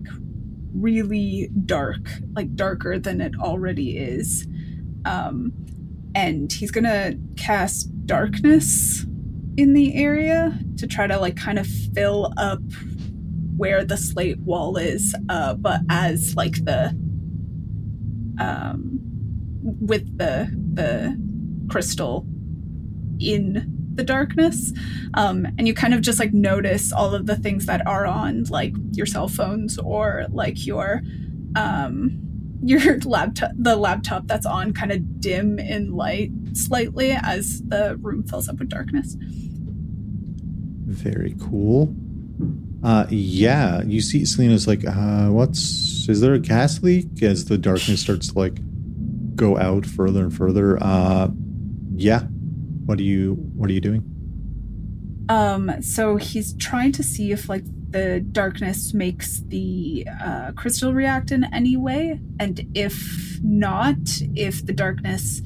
really dark like darker than it already is. Um, and he's gonna cast darkness in the area to try to like kind of fill up where the slate wall is uh but as like the um with the the crystal in the darkness um and you kind of just like notice all of the things that are on like your cell phones or like your um your (laughs) laptop the laptop that's on kind of dim in light slightly as the room fills up with darkness Very cool. Uh, yeah, you see Selena's like, uh, what's, is there a gas leak? As the darkness starts to like go out further and further. Uh, yeah. What are you, what are you doing? Um, so he's trying to see if like the darkness makes the uh, crystal react in any way, and if not, if the darkness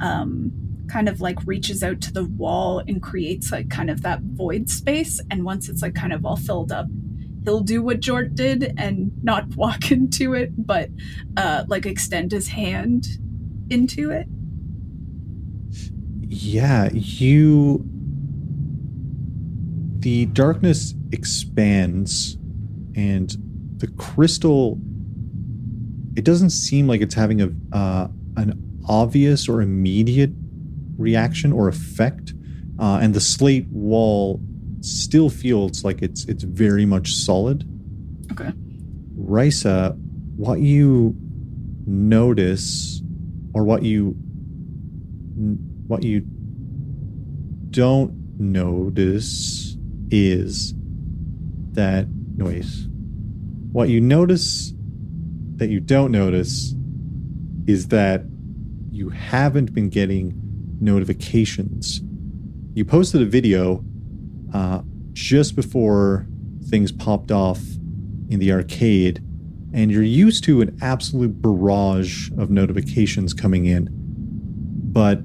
um, kind of like reaches out to the wall and creates like kind of that void space, and once it's like kind of all filled up, he'll do what Jort did and not (laughs) walk into it, but uh, like extend his hand into it. Yeah, you. The darkness expands, and the crystal. It doesn't seem like it's having a uh, an obvious or immediate reaction or effect, uh, and the slate wall still feels like it's it's very much solid. Okay. Risa, what you notice, or what you what you don't notice is that noise. What you notice that you don't notice is that you haven't been getting notifications. You posted a video uh, just before things popped off in the arcade, and you're used to an absolute barrage of notifications coming in, but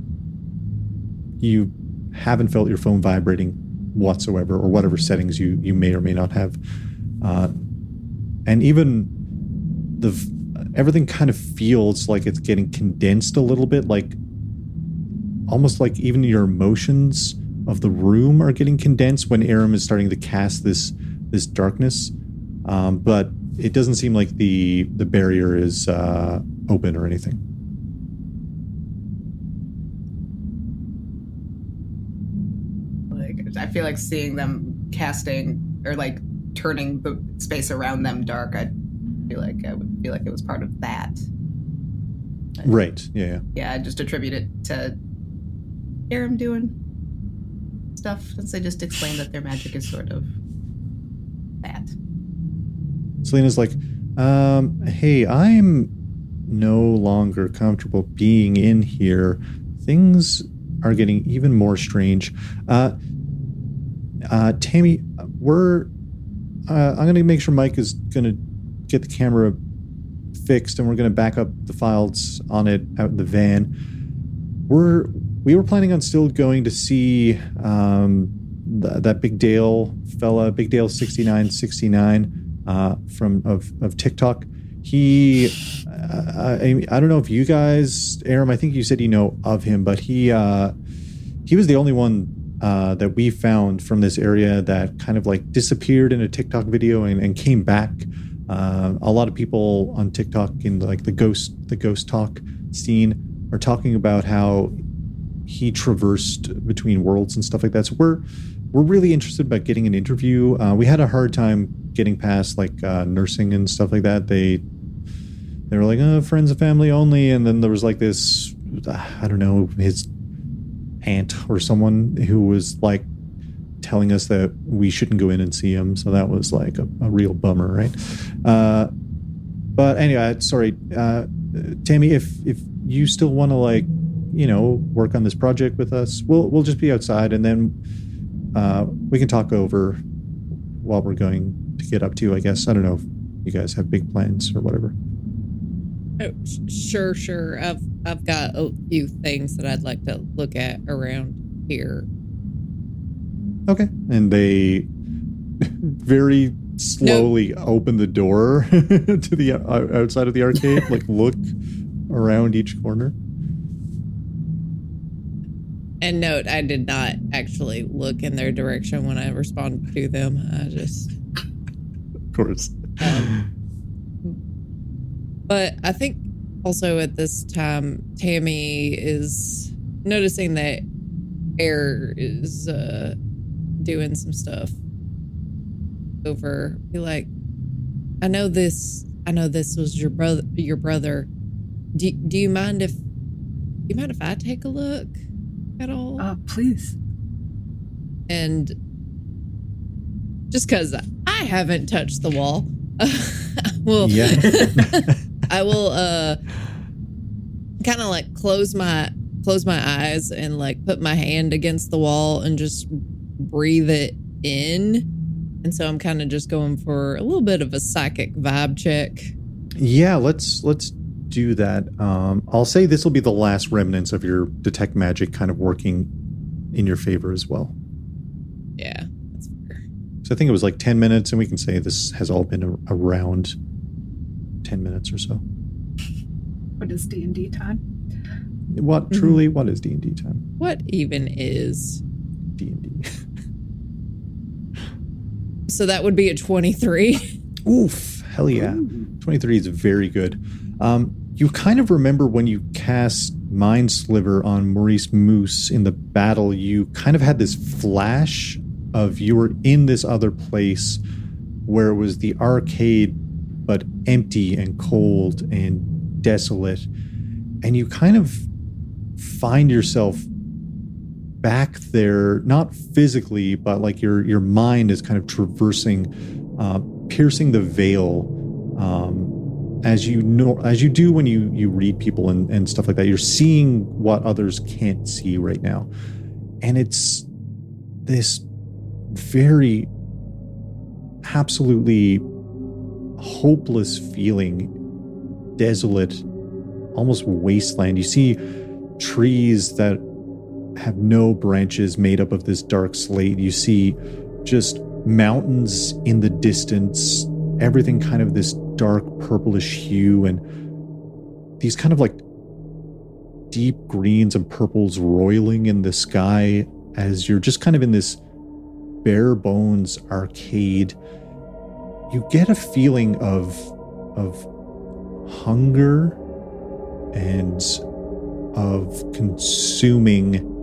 you haven't felt your phone vibrating whatsoever, or whatever settings you you may or may not have, uh, and even the everything kind of feels like it's getting condensed a little bit, like almost like even your emotions of the room are getting condensed when Aram is starting to cast this this darkness. Um, but it doesn't seem like the the barrier is uh, open or anything. Like I feel like seeing them casting or like turning the space around them dark. I feel like I would feel like it was part of that. Right. Yeah. yeah. Yeah, I just attribute it to Aram doing stuff since they just explained that their magic is sort of that. Selena's like, um, hey, I'm no longer comfortable being in here. Things are getting even more strange. Uh, uh, Tammy, we're. Uh, I'm going to make sure Mike is going to get the camera fixed, and we're going to back up the files on it out in the van. We're we were planning on still going to see um, th- that Big Dale fella, Big Dale sixty nine sixty nine uh, from of of TikTok. He, uh, I, I don't know if you guys, Aram, I think you said you know of him, but he uh, he was the only one uh, that we found from this area that kind of like disappeared in a TikTok video and, and came back. Uh, a lot of people on TikTok in like the ghost the ghost talk scene are talking about how he traversed between worlds and stuff like that. So we're we're really interested about getting an interview. Uh, we had a hard time getting past like uh, nursing and stuff like that. They they were like oh, friends and family only, and then there was like this I don't know his aunt or someone who was like telling us that we shouldn't go in and see him. So that was like a, a real bummer, right? Uh, but anyway, sorry, uh, Tammy. If if you still want to like, you know, work on this project with us, we'll we'll just be outside, and then uh, we can talk over while we're going to get up to. I guess I don't know if you guys have big plans or whatever. Oh, sh- sure, sure. I've I've got a few things that I'd like to look at around here. Okay. And they (laughs) very slowly open the door (laughs) to the outside of the arcade, like look around each corner. And note, I did not actually look in their direction when I responded to them. I just, (laughs) Of course. um, but I think also at this time, Tammy is noticing that Air is uh, doing some stuff over. Be like, I know this. I know this was your brother. Your brother. Do Do you mind if? Do you mind if I take a look at all? Uh, please. and just because I haven't touched the wall, (laughs) well, Yeah. (laughs) I will uh kind of like close my close my eyes and like put my hand against the wall and just breathe it in. And so I'm kind of just going for a little bit of a psychic vibe check. Yeah, let's let's do that. Um, I'll say this will be the last remnants of your detect magic kind of working in your favor as well. Yeah, that's fair. So I think it was like ten minutes, and we can say this has all been a- around ten minutes or so. What is D and D time? What truly? What is D and D time? What even is? D and D. (laughs) So that would be a 23. Oof! Hell yeah! Twenty three is very good. Um, you kind of remember when you cast Mind Sliver on Maurice Moose in the battle. You kind of had this flash of you were in this other place where it was the arcade, but empty and cold and desolate, and you kind of find yourself back there, not physically, but like your your mind is kind of traversing, uh, piercing the veil, um, as you know, as you do when you you read people and, and stuff like that. You're seeing what others can't see right now, and it's this very absolutely hopeless feeling, desolate, almost wasteland. You see trees that have no branches made up of this dark slate. You see just mountains in the distance, everything kind of this dark purplish hue, and these kind of like deep greens and purples roiling in the sky as you're just kind of in this bare bones arcade. You get a feeling of of hunger and of consuming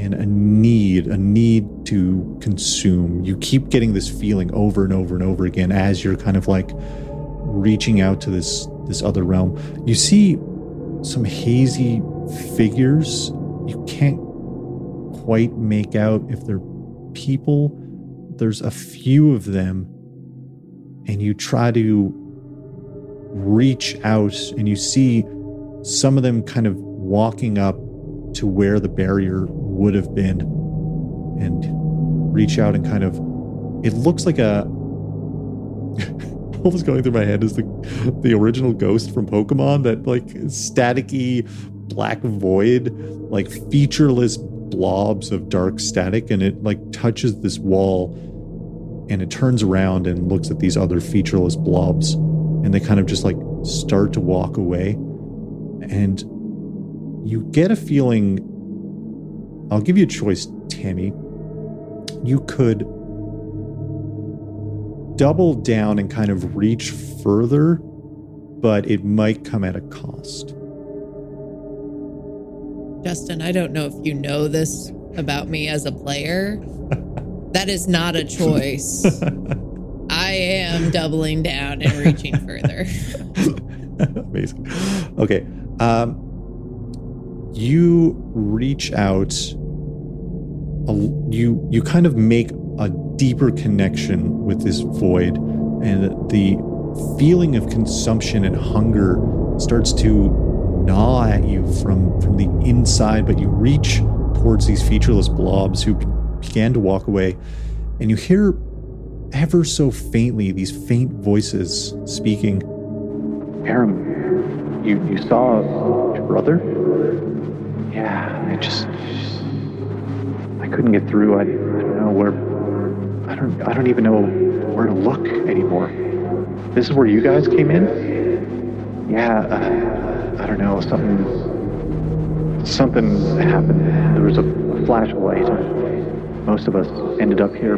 and a need, a need to consume. You keep getting this feeling over and over and over again as you're kind of like reaching out to this this other realm. You see some hazy figures. You can't quite make out if they're people. There's a few of them, and you try to reach out, and you see some of them kind of walking up to where the barrier would have been and reach out and kind of it looks like a (laughs) what was going through my head is the the original ghost from Pokemon that like staticky black void like featureless blobs of dark static and it like touches this wall and it turns around and looks at these other featureless blobs and they kind of just like start to walk away. And you get a feeling I'll give you a choice, Tammy. You could double down and kind of reach further, but it might come at a cost. Justin, I don't know if you know this about me as a player. (laughs) That is not a choice. (laughs) I am doubling down and reaching further. (laughs) Amazing. Okay. Um, you reach out. A, you you kind of make a deeper connection with this void, and the feeling of consumption and hunger starts to gnaw at you from from the inside, but you reach towards these featureless blobs who began to walk away, and you hear ever so faintly these faint voices speaking. Aram, you, you saw your brother? Yeah, I just I couldn't get through. I, I don't know where I don't I don't even know where to look anymore. This is where you guys came in? Yeah, uh, I don't know, something something happened. There was a, flash of light. Most of us ended up here.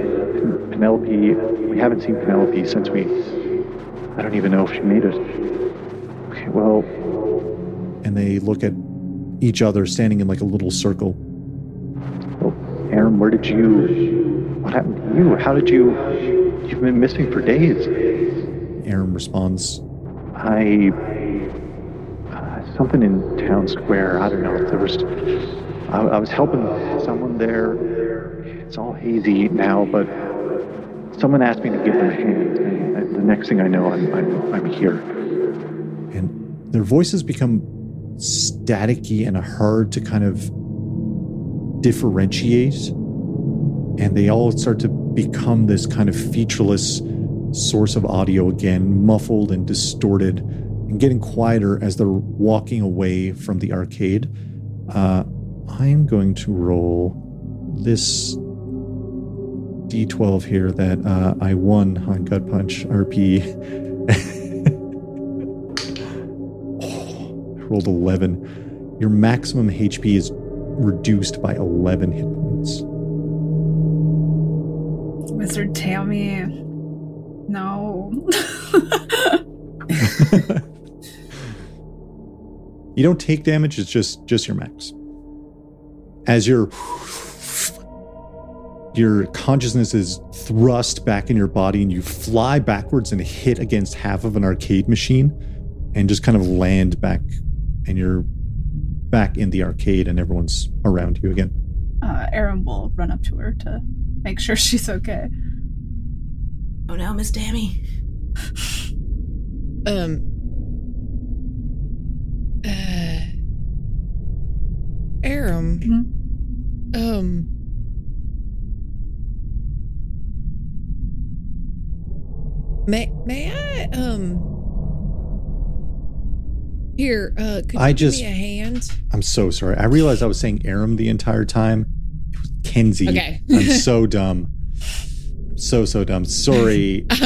Penelope, we haven't seen Penelope since we I don't even know if she made it. Okay, well, and they look at each other standing in like a little circle. Where did you what happened to you? How did you you've been missing for days? Aram responds, I uh, something in town square. I don't know. There was I, I was helping someone there. It's all hazy now, but someone asked me to give them a hand, and, and the next thing I know, I'm I'm, I'm here. and their voices become staticky and hard to kind of differentiate. And they all start to become this kind of featureless source of audio again, muffled and distorted, and getting quieter as they're walking away from the arcade. Uh, I'm going to roll this d12 here that uh, I won on Gut Punch RP. Oh, I rolled 11. Your maximum HP is reduced by 11 hit points. Wizard Tammy. No. (laughs) You don't take damage, it's just just your max. As your your consciousness is thrust back in your body and you fly backwards and hit against half of an arcade machine and just kind of land back and you're back in the arcade and everyone's around you again. uh, Aram will run up to her to make sure she's okay. Oh no, Miss Dammy. Um. Uh. Aram. Mhm. Um. May may I um. Here, uh, could you I give just- me a hand? I'm so sorry. I realized I was saying Aram the entire time. It Kenzie. Okay. I'm so dumb. So so dumb. Sorry. (laughs)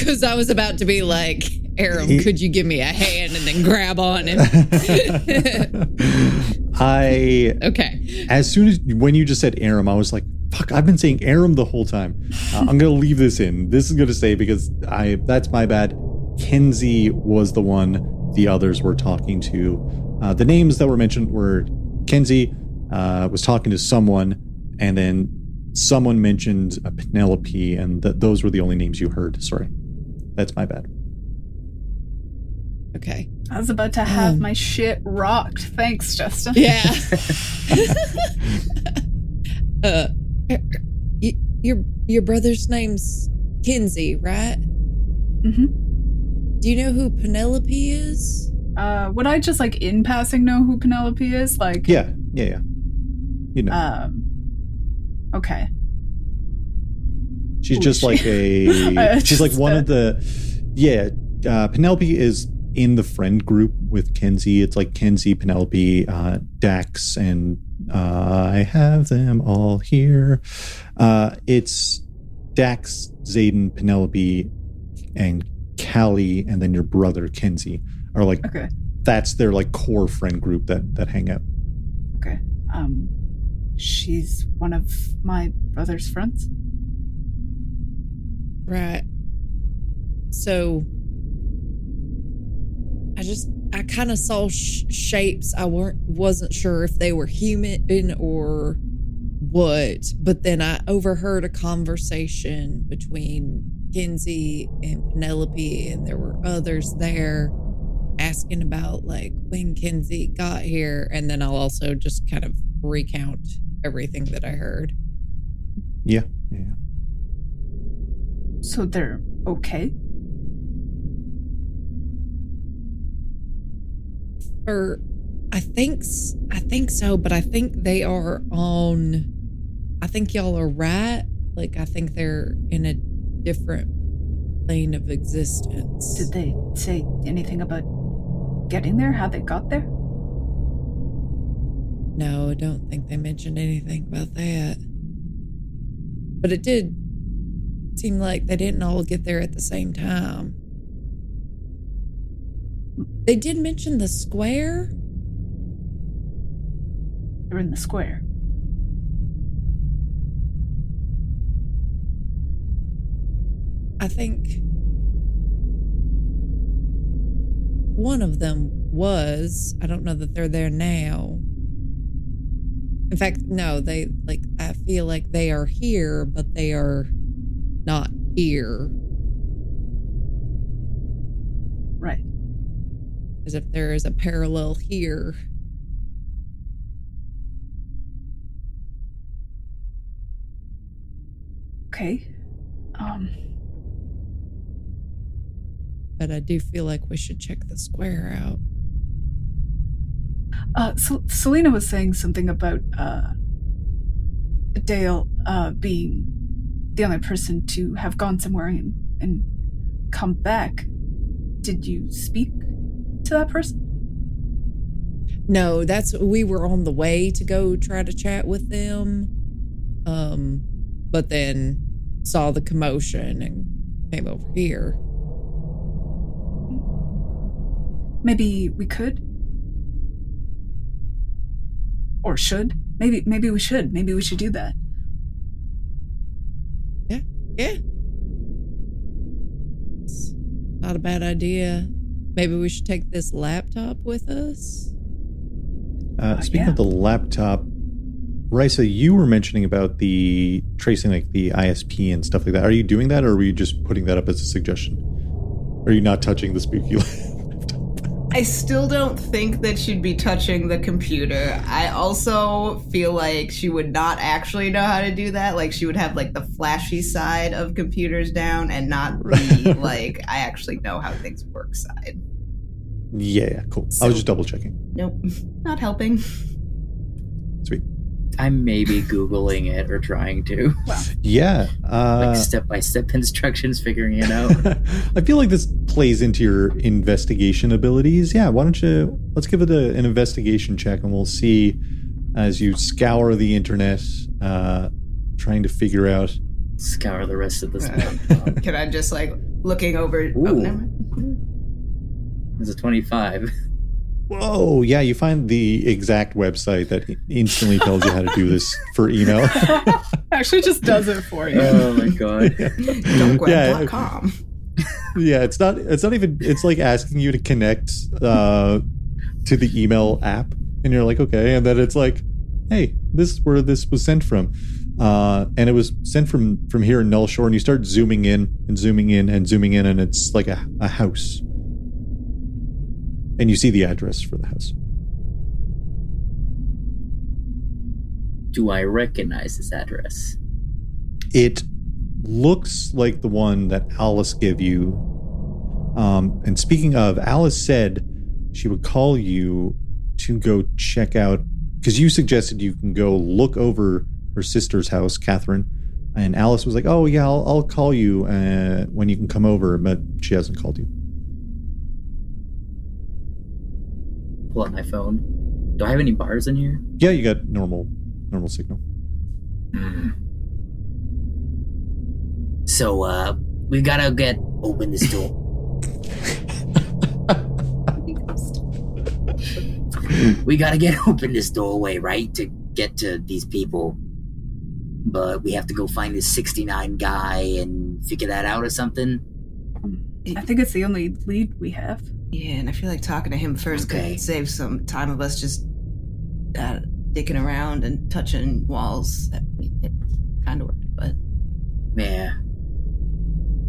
Because I was about to be like, Aram, could you give me a hand and then grab on him? (laughs) I (laughs) okay. as soon as when you just said Aram, I was like, "Fuck!" I've been saying Aram the whole time. Uh, I'm gonna leave this in. This is gonna stay because I that's my bad. Kenzie was the one the others were talking to. Uh, the names that were mentioned were Kenzie uh, was talking to someone, and then someone mentioned a Penelope, and th- those were the only names you heard. Sorry, that's my bad. Okay. I was about to have Um. my shit rocked. Thanks, Justin. Yeah. (laughs) (laughs) uh, your your brother's name's Kenzie, right? Mm-hmm. Do you know who Penelope is? Uh, would I just like in passing know who Penelope is? Like, Yeah, yeah, yeah. You know, Um. Okay. she's who just is like a. (laughs) she's like one of the. Yeah, uh, Penelope is in the friend group with Kenzie. It's like Kenzie, Penelope, uh, Dax, and uh, I have them all here. Uh, it's Dax, Zayden, Penelope, and Callie, and then your brother Kenzie are like Okay. that's their like core friend group that that hang out. Okay. Um, she's one of my brother's friends. Right. So I just I kind of saw sh- shapes. I weren't wasn't sure if they were human or what, but then I overheard a conversation between Kenzie and Penelope, and there were others there asking about like when Kenzie got here, and then I'll also just kind of recount everything that I heard. Yeah, yeah. So they're okay? Or I think I think so, but I think they are on I think y'all are right. Like I think they're in a different plane of existence. Did they say anything about getting there? How they got there? No, I don't think they mentioned anything about that. But it did seem like they didn't all get there at the same time. They did mention the square. They're in the square. I think one of them was. I don't know that they're there now. In fact, no, they like I feel like they are here, but they are not here. Right. As if there is a parallel here. Okay. Um, But I do feel like we should check the square out. Uh, Sel- Selena was saying something about uh, Dale uh, being the only person to have gone somewhere and, and come back. Did you speak to that person? No, that's we were on the way to go try to chat with them. Um, but then saw the commotion and came over here. Maybe we could, or should. Maybe maybe we should. Maybe we should do that. Yeah. Yeah. It's not a bad idea. Maybe we should take this laptop with us. Uh, Oh, speaking yeah. of the laptop, Risa, you were mentioning about the tracing like the ISP and stuff like that. Are you doing that or are you just putting that up as a suggestion? Are you not touching the spooky (laughs) laptop? I still don't think that she'd be touching the computer. I also feel like she would not actually know how to do that. Like she would have like the flashy side of computers down and not the (laughs) like I actually know how things work side. Yeah, yeah, cool. I was just double checking. Nope, (laughs) not helping. Sweet. I'm maybe Googling it or trying to. Yeah. Uh, Like step by step instructions, figuring it out. (laughs) I feel like this plays into your investigation abilities. Yeah, why don't you let's give it a, an investigation check and we'll see as you scour the internet, uh, trying to figure out. Scour the rest of this Uh. (laughs) Can I just like looking over? Oh, Ooh. never mind. It's a 25. (laughs) Whoa, yeah, you find the exact website that instantly tells you how to do this for email. (laughs) Actually, just does it for you. Oh my god. Darkweb.com. yeah, it's not. It's not even. It's like asking you to connect uh, to the email app, and you're like, okay, and then it's like, hey, this is where this was sent from, uh, and it was sent from from here in Null Shore, and you start zooming in and zooming in and zooming in, and it's like a, a house, and you see the address for the house. Do I recognize this address? It looks like the one that Alice gave you. Um, and speaking of, Alice said she would call you to go check out because you suggested you can go look over her sister's house, Catherine. And Alice was like, "Oh yeah, I'll, I'll call you uh, when you can come over," but she hasn't called you. Pull out my phone. Do I have any bars in here? Yeah, you got normal, normal signal. Hmm. So, uh, we gotta get open this door. (laughs) we gotta get open this doorway, right, to get to these people. But we have to go find this 69 guy and figure that out or something. I think it's the only lead we have. Yeah, and I feel like talking to him first Okay. could save some time of us just uh, dicking around and touching walls. I mean, it kind of worked, but Yeah.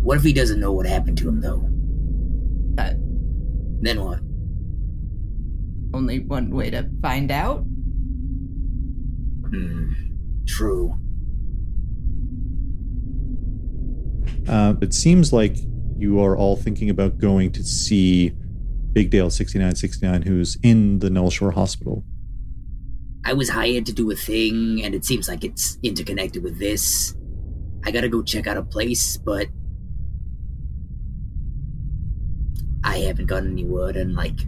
What if he doesn't know what happened to him, though? Uh, then what? only one way to find out. Hmm. True. Uh, it seems like you are all thinking about going to see Big Dale 6969, who's in the Null Shore Hospital. I was hired to do a thing, and it seems like it's interconnected with this. I gotta go check out a place, but I haven't gotten any word on like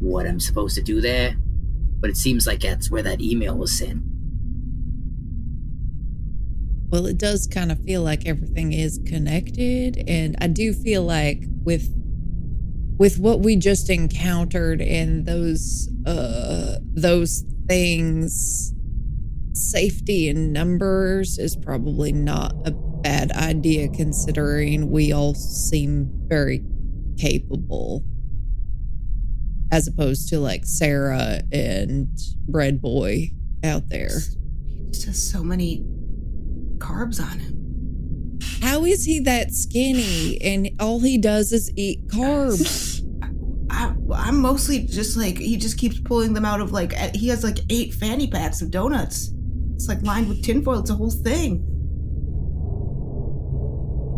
what I'm supposed to do there. But it seems like that's where that email was sent. Well, it does kind of feel like everything is connected, and I do feel like with with what we just encountered and those uh those things safety in numbers is probably not a bad idea considering we all seem very capable as opposed to like Sarah and Bread Boy out there. He just has so many carbs on him. How is he that skinny and all he does is eat carbs? (laughs) I, I'm mostly just like he just keeps pulling them out of like he has like eight fanny packs of donuts. It's like lined with tinfoil. It's a whole thing.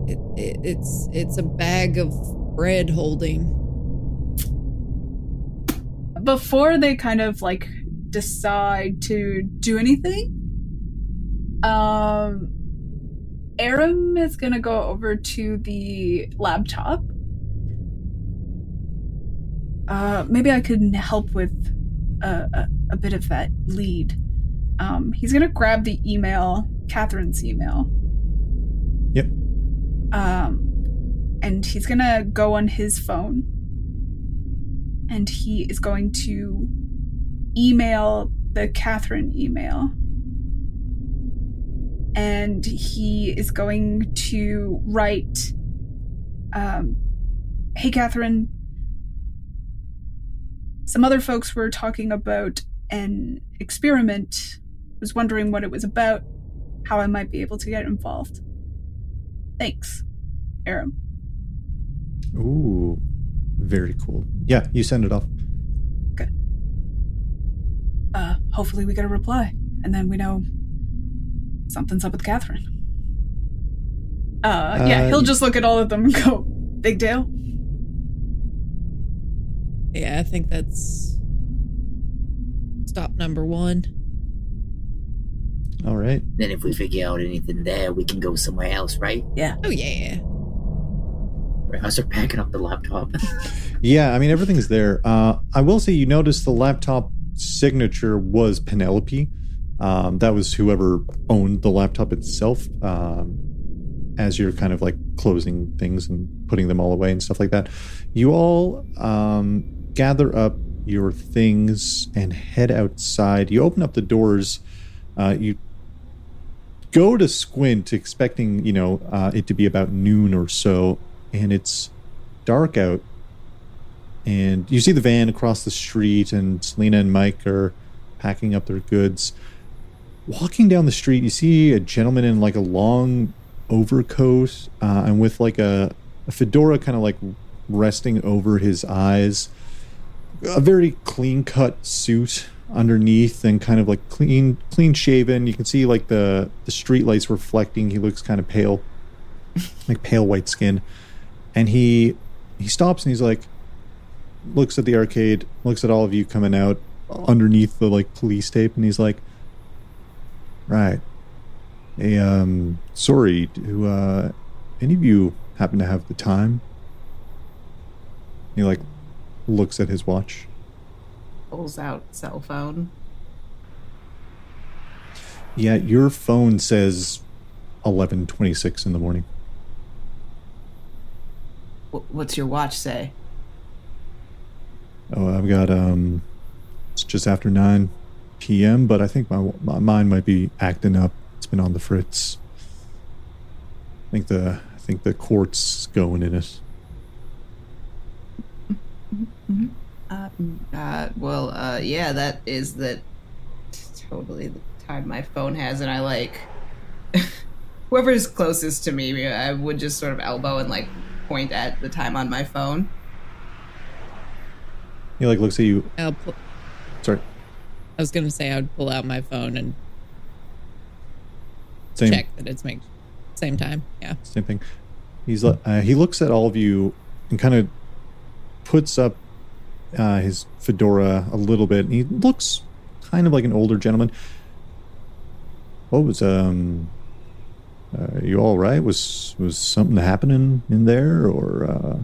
It, it, it's it's a bag of bread holding. before they kind of like decide to do anything, um, Aram is gonna go over to the laptop. Uh, maybe I could help with a, a, a bit of that lead. Um, he's gonna grab the email, Catherine's email. Yep. Um, and he's gonna go on his phone and he is going to email the Catherine email. And he is going to write, um, Hey, Catherine, some other folks were talking about an experiment. Was wondering what it was about, how I might be able to get involved. Thanks, Aram. Ooh, very cool. Yeah, you send it off. uh, hopefully we get a reply, and then we know something's up with Catherine. Uh, yeah, Uh, he'll just look at all of them and (laughs) go, "Big deal." Yeah, I think that's stop number one. All right. Then if we figure out anything there, we can go somewhere else, right? Yeah. Oh yeah. I start packing up the laptop. (laughs) Yeah, I mean everything's there. Uh, I will say you notice the laptop signature was Penelope. Um, that was whoever owned the laptop itself. Um, as you're kind of like closing things and putting them all away and stuff like that, you all um, gather up your things and head outside. You open up the doors. Uh, you go to squint, expecting you know uh, it to be about noon or so, and it's dark out and you see the van across the street and selena and mike are packing up their goods walking down the street you see a gentleman in like a long overcoat uh, and with like a, a fedora kind of like resting over his eyes. A very clean cut suit underneath and kind of like clean clean shaven. You can see like the the street lights reflecting. He looks kind of pale like pale white skin. And he he stops and he's like looks at the arcade, looks at all of you coming out underneath the like police tape, and he's like, "Right, hey, um, sorry, do uh, any of you happen to have the time?" He like looks at his watch. Pulls out cell phone. Yeah, your phone says eleven twenty six in the morning. What's your watch say? Oh, I've got um, it's just after nine p.m., but I think my my mind might be acting up. It's been on the fritz. I think the I think the quartz going in it. Uh, uh, well, uh, yeah, that is the totally the time my phone has, and I like (laughs) whoever's closest to me. I would just sort of elbow and like point at the time on my phone. He like looks at you. I'll pu- Sorry, I was gonna say I'd pull out my phone and same check that it's make same time. Yeah. same thing. He's uh, he looks at all of you and kind of puts up uh, his fedora a little bit. And he looks kind of like an older gentleman. What was um? Uh, you all right? Was was something happening in there, or uh,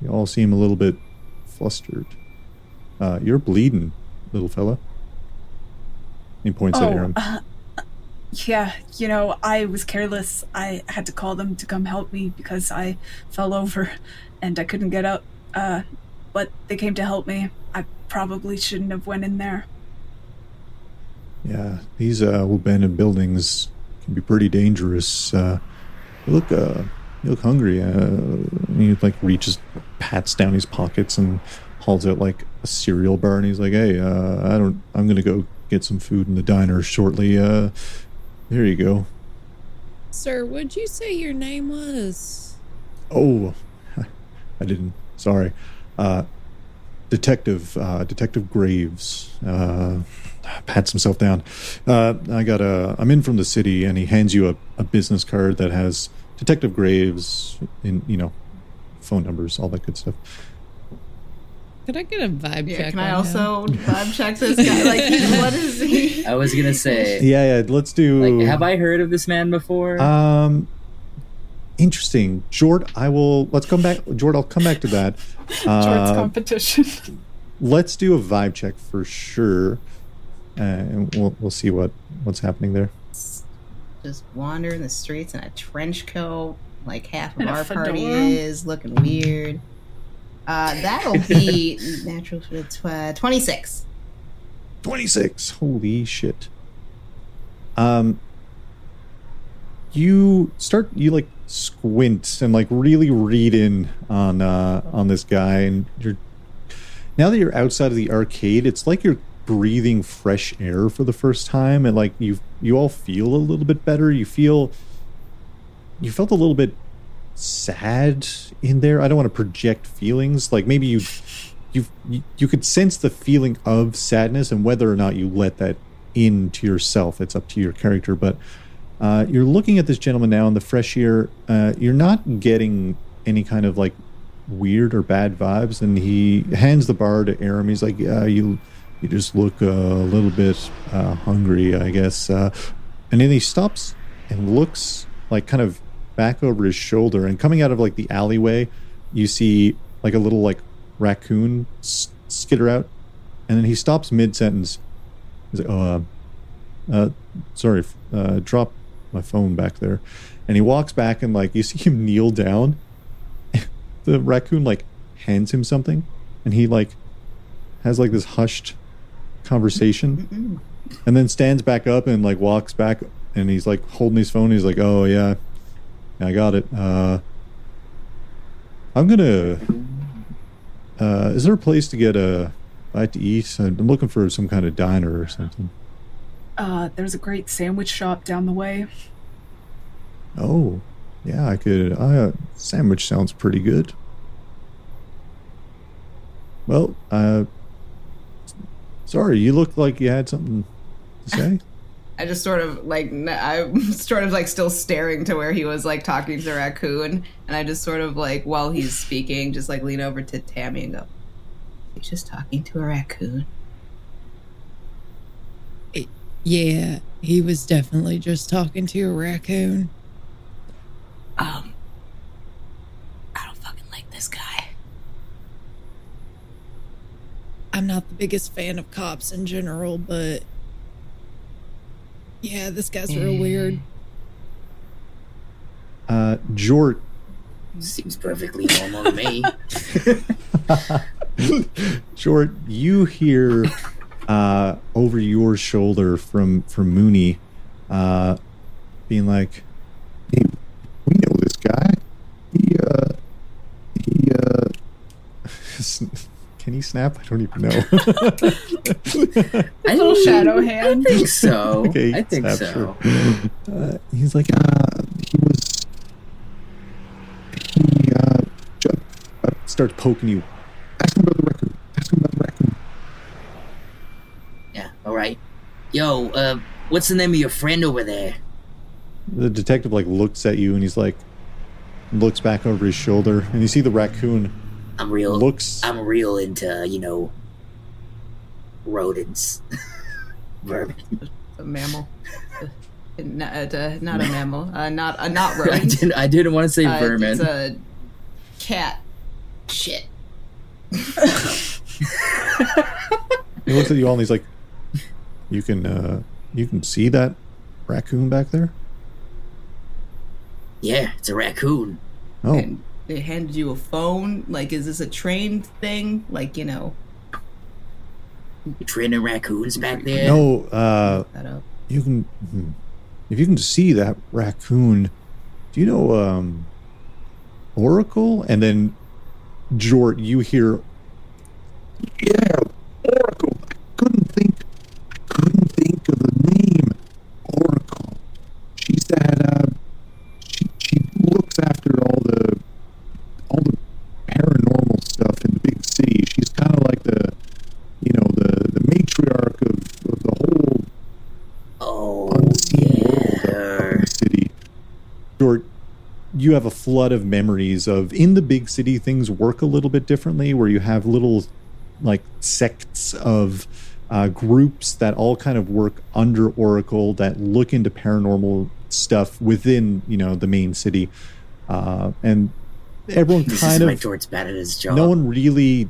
you all seem a little bit flustered? Uh, you're bleeding, little fella. He points at Oh, Aram. uh, yeah, you know, I was careless. I had to call them to come help me because I fell over and I couldn't get up. Uh, but they came to help me. I probably shouldn't have went in there. Yeah, these uh, abandoned buildings can be pretty dangerous. Uh, you look, uh, you look hungry. Uh, he like reaches, pats down his pockets, and hauls out like a cereal bar. And he's like, "Hey, uh, I don't. I'm gonna go get some food in the diner shortly. Uh, here you go. Sir, what'd you say your name was? Oh, (laughs) I didn't. Sorry. Uh, Detective, uh, Detective Graves, uh, pats himself down. Uh, I got a, I'm in from the city, and he hands you a, a business card that has Detective Graves in, you know, phone numbers, all that good stuff. Could I get a vibe Yeah, check? can I on him? also vibe check this guy? (laughs) Like, what is he? (laughs) I was gonna say, Yeah, yeah. Let's do. like, have I heard of this man before? Um, interesting, Jort. I will. Let's come back, Jort. I'll come back to that. (laughs) Jort's Uh, competition. let's do a vibe check for sure, uh, and we'll we'll see what what's happening there. Just wandering the streets in a trench coat, like half of And our party is looking weird. Uh, that'll (laughs) be natural for tw- uh, 26. 26 holy shit. Um you start you like squint and like really read in on uh on this guy and you're now that you're outside of the arcade it's like you're breathing fresh air for the first time and like you you all feel a little bit better. You feel you felt a little bit sad in there? I don't want to project feelings like maybe you you you- could sense the feeling of sadness and whether or not you let that into yourself. It's up to your character but uh, you're looking at this gentleman now in the fresh air uh, you're not getting any kind of like weird or bad vibes and he hands the bar to aram. He's like yeah you you just look a little bit uh, hungry i guess uh, and then he stops and looks like kind of back over his shoulder and coming out of like the alleyway you see like a little like raccoon s- skitter out and then he stops mid-sentence. He's like oh uh, uh sorry uh drop my phone back there. And he walks back and like you see him (laughs) kneel down. (laughs) The raccoon like hands him something and he like has like this hushed conversation (laughs) and then stands back up and like walks back and he's like holding his phone. He's like oh yeah i got it. Uh i'm gonna uh is there a place to get a bite to eat? I'm looking for some kind of diner or something. Uh, there's a great sandwich shop down the way. oh yeah i could uh sandwich sounds pretty good. Well uh sorry you looked like you had something to say I just sort of like I'm (laughs) sort of like still staring to where he was like talking to the raccoon, and I just sort of like while he's speaking, just like lean over to Tammy and go, "He's just talking to a raccoon." Yeah, he was definitely just talking to a raccoon. Um, I don't fucking like this guy. I'm not the biggest fan of cops in general, but yeah, this guy's real weird. uh jort Seems perfectly normal to me. (laughs) Jort, you hear uh, over your shoulder from from Mooney, uh, being like, "Hey, we know this guy. He uh, he uh, (laughs) can he snap? I don't even know. (laughs) (laughs) I Little think- shadow I think so. (laughs) okay, I think snap, so. sure. Uh, he's like, uh, he was. He uh, ju- uh, starts poking you. Ask him about the record. Ask him about the raccoon. Yeah, all right. Yo, uh, what's the name of your friend over there? The detective like looks at you and he's like looks back over his shoulder and you see the raccoon I'm real. looks. I'm real into you know rodents, (laughs) vermin. A mammal. Not, uh, not a mammal. Uh, not uh, not (laughs) I rodent. didn't, I didn't want to say Uh, vermin. It's a cat. Shit. (laughs) He looks at you all and he's like, "You can, uh, you can see that raccoon back there." Yeah, it's a raccoon. Oh, And they handed you a phone. Like, is this a trained thing? Like, you know, training raccoons back there? no. Uh, you can, hmm. if you can see that raccoon. Do you know um, Oracle? And then, Jort, you hear. Yeah, Oracle. I couldn't think. I couldn't think of the name. Oracle. She's that. Uh, she she looks after all the all the paranormal stuff in the big city. She's kind of like the, you know, the the matriarch of, of the whole Oh unseen yeah. world of the city. You have a flood of memories of in the big city things work a little bit differently, where you have little like sects of uh, groups that all kind of work under Oracle that look into paranormal stuff within you know the main city, uh, and everyone This kind of bad at his job. no one really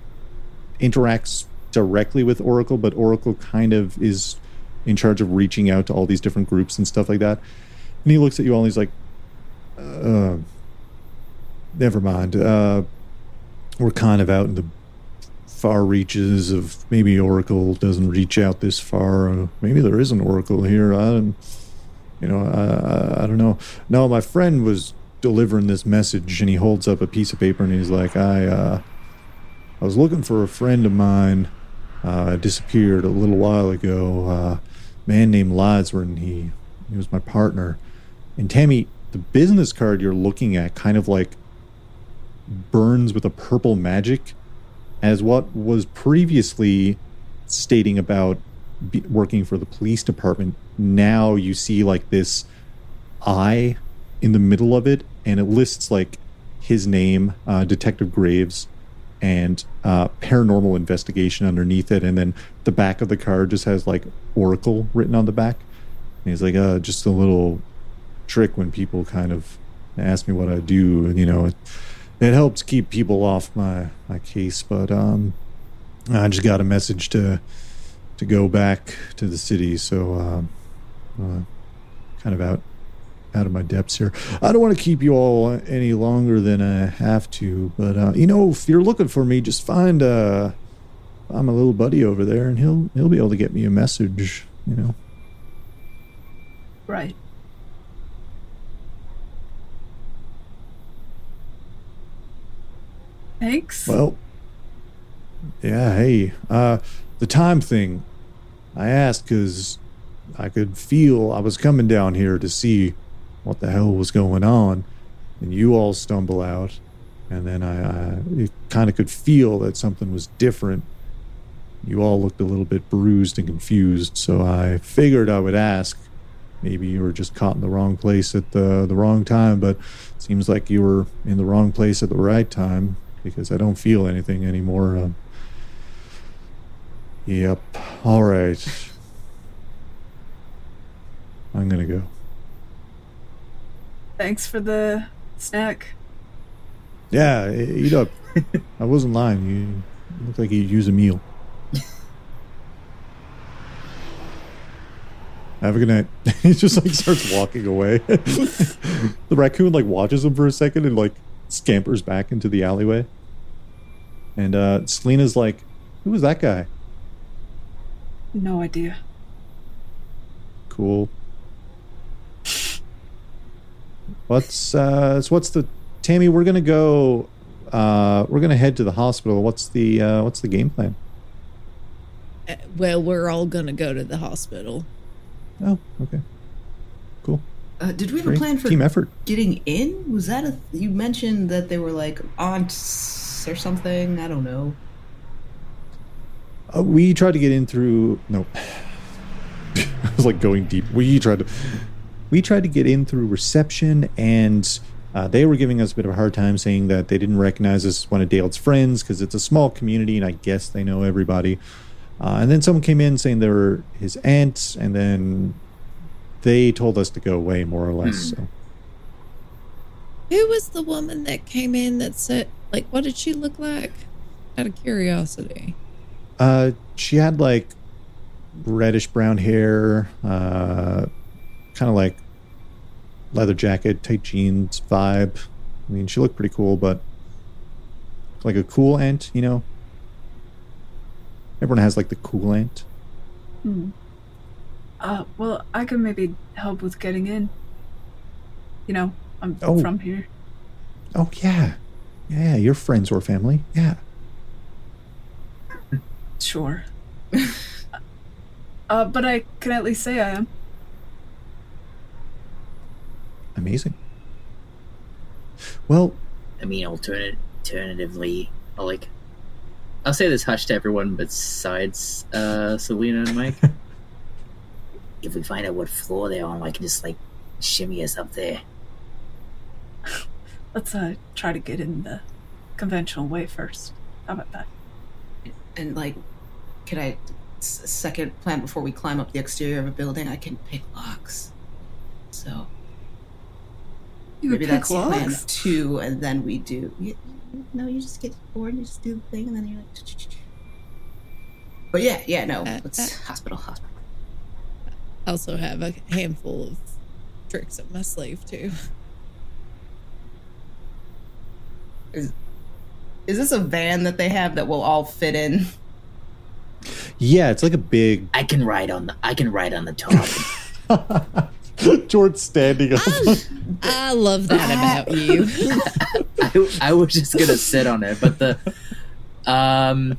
interacts directly with Oracle, but Oracle kind of is in charge of reaching out to all these different groups and stuff like that. And he looks at you all and he's like, uh, never mind. Uh, we're kind of out in the far reaches of maybe Oracle doesn't reach out this far. Uh, maybe there is an Oracle here. I don't, you know, I, I, I don't know. No, my friend was delivering this message and he holds up a piece of paper and he's like, I, uh, I was looking for a friend of mine. Uh, disappeared a little while ago. Uh, man named Lidsworth. He he was my partner. And Tammy, the business card you're looking at kind of like burns with a purple magic, as what was previously stating about working for the police department. Now you see like this eye in the middle of it, and it lists like his name, uh, Detective Graves, and uh, paranormal investigation underneath it, and then the back of the card just has like Oracle written on the back. And he's like, uh, just a little trick when people kind of ask me what I do, and you know, it, it helps keep people off my my case. But um, I just got a message to to go back to the city, so um, uh, kind of out out of my depths here. I don't want to keep you all any longer than I have to, but uh, you know, if you're looking for me, just find uh, I'm a little buddy over there, and he'll he'll be able to get me a message. You know. Right. Thanks. Well, yeah. Hey, uh, the time thing. I asked because I could feel I was coming down here to see what the hell was going on, and you all stumble out, and then I, I kind of could feel that something was different. You all looked a little bit bruised and confused, so I figured I would ask. Maybe you were just caught in the wrong place at the the wrong time, but it seems like you were in the wrong place at the right time because I don't feel anything anymore. Um, yep. All right. I'm gonna go. Thanks for the snack. Yeah, eat up. (laughs) I wasn't lying. You look like you use a meal. (laughs) Have a good night. (laughs) he just like starts walking away. the raccoon like watches him for a second and like scampers back into the alleyway. And uh Selena's like, "Who was that guy?" No idea. Cool. What's uh so what's the Tammy, we're gonna go uh we're gonna head to the hospital. What's the uh what's the game plan? Uh, Well, we're all gonna go to the hospital. Oh, okay. Uh, did we have a plan for team effort. getting in? Was that a? You mentioned that they were like aunts or something. I don't know. Uh, we tried to get in through no. (laughs) I was like going deep. We tried to we tried to get in through reception and Uh, they were giving us a bit of a hard time, saying that they didn't recognize us as one of Dale's friends because it's a small community, and I guess they know everybody. Uh, and then someone came in saying they were his aunts, and then they told us to go away, more or less. So Who was the woman that came in that said, like, what did she look like? Out of curiosity. Uh, she had like reddish brown hair, uh, kind of like leather jacket, tight jeans vibe. I mean, she looked pretty cool, but like a cool aunt, you know. Everyone has like the cool aunt. Hmm. Uh, well, I could maybe help with getting in. You know, I'm Oh. from here. Oh yeah, yeah, your friends or family, yeah. Sure. (laughs) uh, but I can at least say I am. Amazing. Well, I mean, alternate, alternatively, I'll like, I'll say this hush to everyone besides uh, Selena and Mike. (laughs) if we find out what floor they're on, I can just like shimmy us up there. (laughs) Let's uh try to get in the conventional way first. How about that? And like, can I s- second plan before we climb up the exterior of a building? I can pick locks. So You maybe could pick that's plan two, and then we do. You, no, you just get bored, you just do the thing, and then you're like. (tsk) But yeah, yeah, no, Uh, it's uh. hospital, hospital. I also have a handful of tricks up my sleeve, too. Is this a van that they have that will all fit in? yeah, it's like a big I can ride on the, I can ride on the top. (laughs) Jort standing up. I love that about you. (laughs) I, I was just gonna sit on it, but the, um,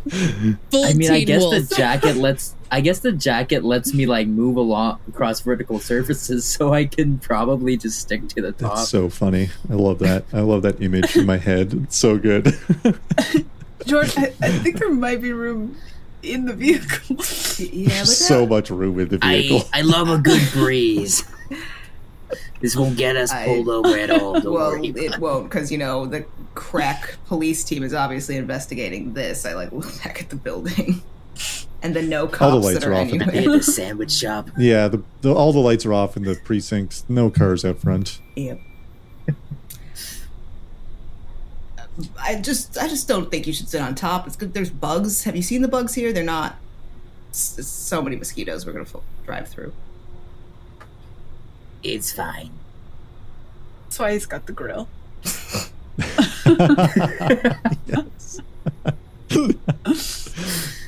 Full I mean, I guess Wolf. the jacket lets. I guess the jacket lets me like move along across vertical surfaces, so I can probably just stick to the top. That's so funny. I love that. I love that image in my head. It's so good. (laughs) Jort, I, I think there might be room in the vehicle. Yeah, look so at much room in the vehicle. I I love a good breeze. this won't get us I- pulled over at all. Don't well, worry. about it won't because you know the crack police team is obviously investigating this. I like look (laughs) back at the building, and the no cops All the lights that are are off in the the (laughs) sandwich shop. yeah, the, the all the lights are off in the precincts. No cars out front. Yep. I just, I just don't think you should sit on top. It's good. There's bugs. Have you seen the bugs here? They're not. s- s- so many mosquitoes. We're gonna f- drive through. It's fine. That's why he's got the grill. (laughs) (laughs) yes.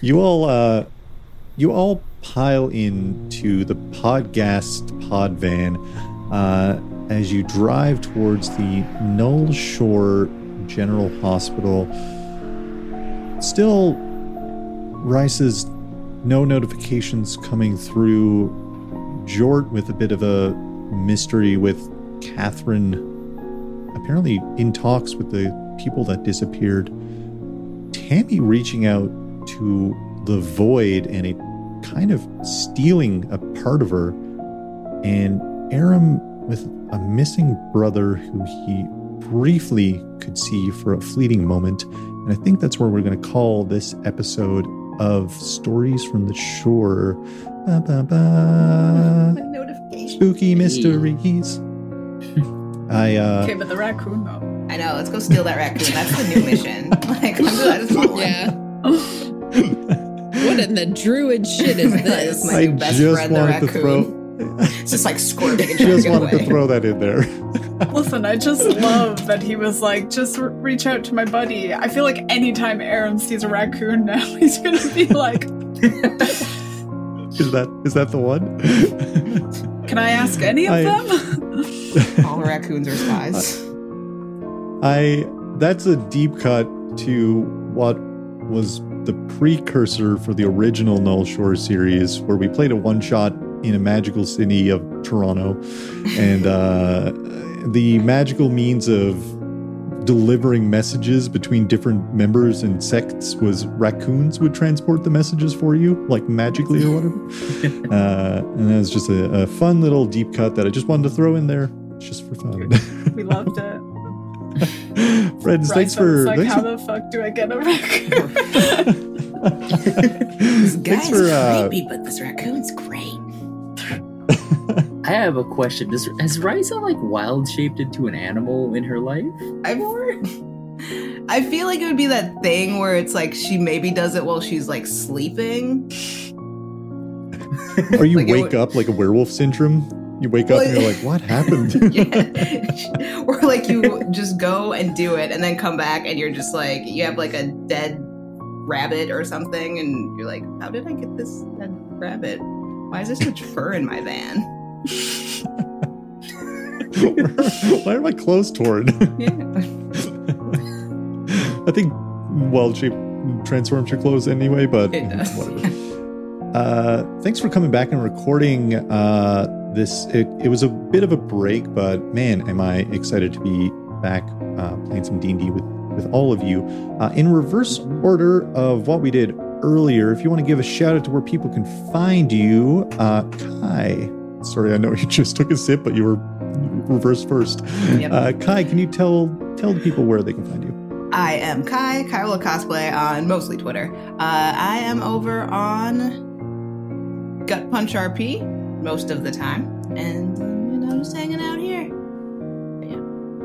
You all uh you all pile into the podcast pod van uh as you drive towards the Null Shore General Hospital. Still Risa's no notifications coming through. Jort with a bit of a mystery with Catherine apparently in talks with the people that disappeared. Tammy reaching out to the void and it kind of stealing a part of her, and Aram with a missing brother who he briefly could see for a fleeting moment. And I think that's where we're going to call this episode of Stories from the Shore. Ba, ba, ba. notification. Spooky mysteries. (laughs) I uh Okay, but the raccoon though. I know. Let's go steal that raccoon. That's the new mission. (laughs) Like, let's do that. Just want one. Yeah. (laughs) What in the druid shit is (laughs) this? my I best just friend, the wanted to raccoon. throw It's just like squirming and (laughs) trying just wanted away. to throw that in there. (laughs) Listen, I just love that he was like, just r- reach out to my buddy. I feel like anytime Aram sees a raccoon now, he's gonna be like, Is that is that the one? can I ask any of I- them? All raccoons are spies. I that's a deep cut to what was the precursor for the original Null Shore series, where we played a one shot in a magical city of Toronto, and uh, the magical means of delivering messages between different members and sects was raccoons would transport the messages for you, like magically or whatever. (laughs) uh, and that was just a, a fun little deep cut that I just wanted to throw in there, just for fun. we loved it. (laughs) Friends, thanks Risa for. like, thanks how for- the fuck do I get a raccoon? (laughs) This thanks guy's for. Uh, creepy, but this raccoon's great. (laughs) I have a question. Does, has Risa like wild shaped into an animal in her life? I've I feel like it would be that thing where it's like she maybe does it while she's like sleeping. or you Like, wake would- up like a werewolf syndrome. You wake up and you're like, what happened? (laughs) yeah. (laughs) or like you just go and do it and then come back and you're just like you have like a dead rabbit or something and you're like, how did I get this dead rabbit? Why is there so much (laughs) fur in my van? Why are my clothes torn? Yeah. I think wild shape transforms your clothes anyway, but It does. whatever. Uh, thanks for coming back and recording uh, this. It, it was a bit of a break, but man, am I excited to be back uh, playing some D&D with, with all of you. Uh, in reverse order of what we did earlier, if you want to give a shout out to where people can find you, uh, Kai. Sorry, I know you just took a sip, but you were reverse first. Yep. Uh, Kai, can you tell tell the people where they can find you? I am Kai, Kyla Cosplay on mostly Twitter. Uh, I am over on Gut Punch RP most of the time. And, you know, just hanging out here. But yeah,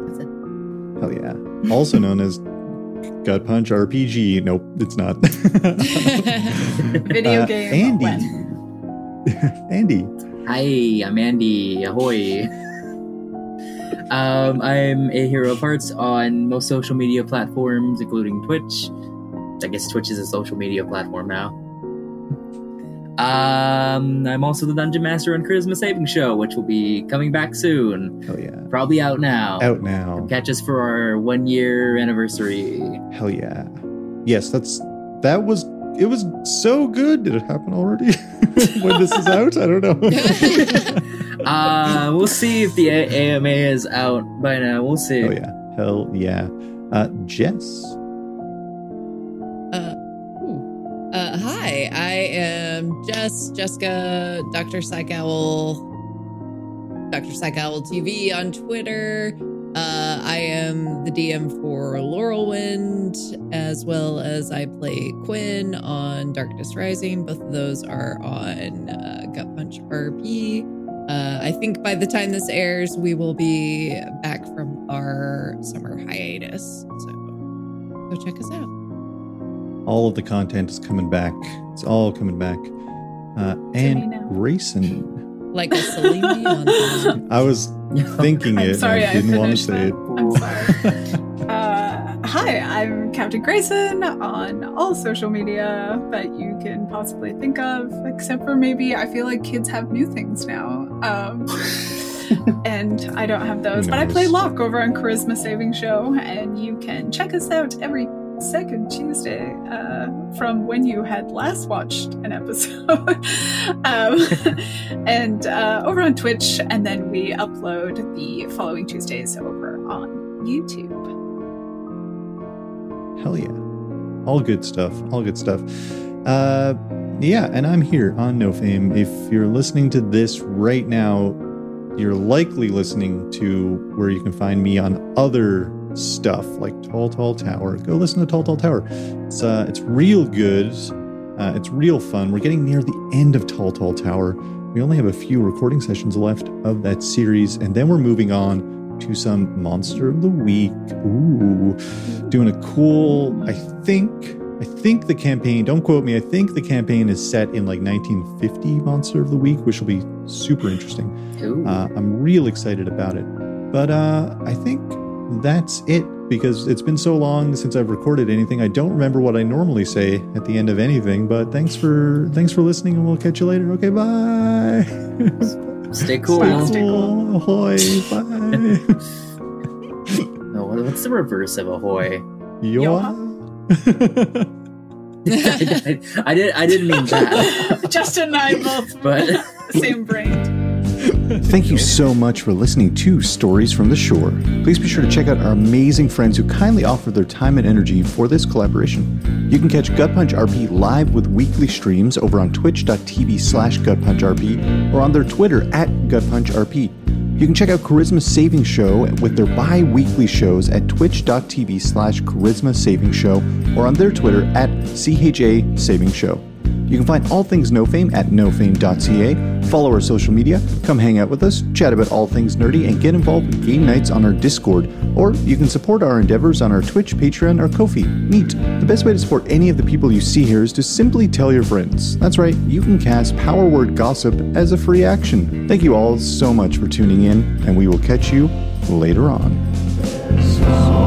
that's it. Hell yeah. Also known as Gut Punch RPG. Nope, it's not. (laughs) Video Uh, game Andy. (laughs) Andy. Hi, I'm Andy. Ahoy. Um, I'm a hero of hearts on most social media platforms, including Twitch. I guess Twitch is a social media platform now. Um, I'm also the Dungeon Master on Charisma Saving Show, which will be coming back soon. Hell yeah. Probably out now. Out now. Catch us for our one year anniversary. Hell yeah. Yes, that's that was it was so good. Did it happen already? (laughs) when this is out? I don't know. (laughs) uh, we'll see if the A- AMA is out by now. We'll see. Oh yeah. Hell yeah. Uh Jess. Am Jess, Jessica, Dr. Psych Owl, Dr. Psych Owl TV on Twitter. Uh, I am the DM for Laurelwind, as well as I play Quinn on Darkness Rising. Both of those are on uh, Gut Punch RP. Uh, I think by the time this airs, we will be back from our summer hiatus. So go check us out. All of the content is coming back. It's all coming back. Uh and now. Grayson. like a Celine Dion. (laughs) I was thinking I'm it. sorry, I I didn't want to finished say that. it. I'm sorry. Uh, hi, I'm Captain Grayson on all social media that you can possibly think of, except for maybe I feel like kids have new things now. Um, (laughs) and I don't have those, but I play knows? Locke over on Charisma Saving Show, and you can check us out every second Tuesday uh, from when you had last watched an episode. (laughs) um, (laughs) and uh, over on Twitch, and then we upload the following Tuesdays over on YouTube. Hell yeah. All good stuff. All good stuff. Uh yeah, and I'm here on No Fame. If you're listening to this right now, you're likely listening to where you can find me on other stuff like Tall Tall Tower. Go listen to Tall Tall Tower. It's uh it's real good. Uh, it's real fun. We're getting near the end of Tall Tall Tower. We only have a few recording sessions left of that series, and then we're moving on to some Monster of the Week. Ooh, doing a cool. I think. I think the campaign. Don't quote me. I think the campaign is set in like 1950 Monster of the Week, which will be super interesting. Uh, I'm real excited about it. But uh, I think that's it because it's been so long since I've recorded anything. I don't remember what I normally say at the end of anything. But thanks for thanks for listening, and we'll catch you later. Okay, bye. (laughs) Stay (laughs) cool. Wow. Stay cool. Ahoy! Bye. (laughs) No, what's the reverse of ahoy? Yoa. I, I did. I didn't mean that. Justin and I both But same brain. Thank you so much for listening to Stories from the Shore. Please be sure to check out our amazing friends who kindly offer their time and energy for this collaboration. You can catch Gut Punch RP live with weekly streams over on twitch.tv slash gutpunchrp or on their Twitter at gutpunchrp. You can check out Charisma Saving Show with their bi-weekly shows at twitch.tv slash charisma saving show or on their Twitter at CHA Saving Show. You can find all things No Fame at nofame.ca. Follow our social media, come hang out with us, chat about all things nerdy, and get involved with game nights on our Discord. Or you can support our endeavors on our Twitch, Patreon, or Ko-fi. Neat. The best way to support any of the people you see here is to simply tell your friends. That's right, you can cast Power Word Gossip as a free action. Thank you all so much for tuning in, and we will catch you later on.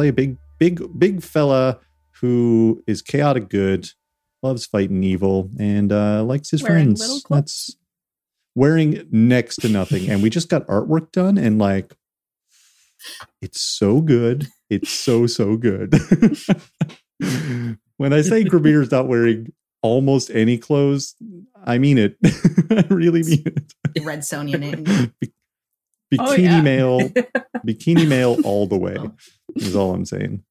Play a big, big, big fella who is chaotic good, loves fighting evil, and uh, likes his Wearing friends. little clothes? That's wearing next to nothing. and we just got artwork done, and like, it's so good. It's so so good. (laughs) when I say Gramir's not wearing almost any clothes, I mean it. (laughs) I really mean it. Red Sonja name. Bikini Oh, yeah. male, (laughs) bikini male all the way is all I'm saying.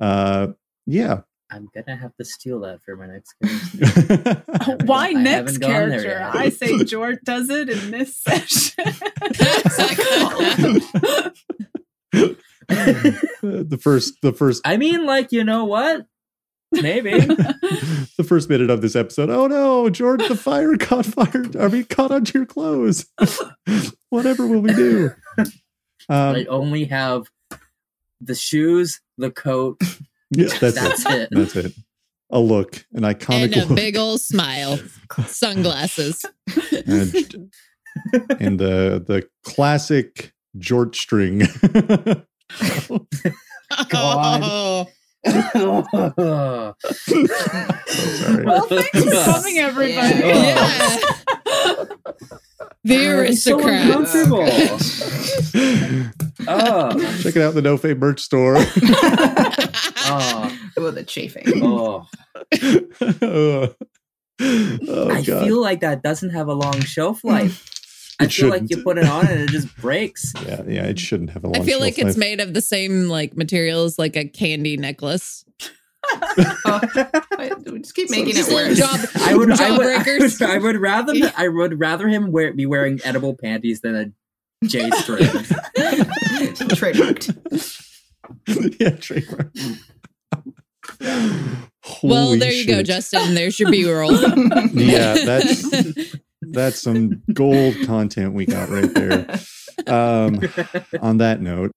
Uh, yeah. I'm gonna have to steal that for my next (laughs) character. Why I next haven't gone there character? I say (laughs) Jort does it in this (laughs) session. the first, the first, I mean, like, you know what? Maybe. the first minute of this episode. Oh no, Jort, the fire caught fire. I mean, caught onto your clothes. Whatever will we do? Um, I only have the shoes, the coat. (laughs) yeah, that's, That's it. it. That's it. A look, an iconic and a look. big old smile, (laughs) sunglasses. and, (laughs) and the the classic Jort string. Oh, oh, sorry. well, thanks for coming, everybody. yeah. (laughs) The It's so aristocrats. uncomfortable. Oh, (laughs) Check it out the No Fame merch store. (laughs) oh, Oh, the chafing. oh. oh, oh, I God. feel like that doesn't have a long shelf life. I It feel like you put it on and it just (laughs) breaks. yeah, yeah, it shouldn't have a long I feel like shelf it's made of the same like materials like a candy necklace. (laughs) Just keep making Just it little worse. job, (laughs) I would, I would, I would, I would rather, I would rather him wear, be wearing edible panties than a J string. Trademarked. yeah, trademark. well, Holy there you go. Justin. There's your B roll. Yeah, that's (laughs) that's some gold content we got right there. (laughs) Um, on that note,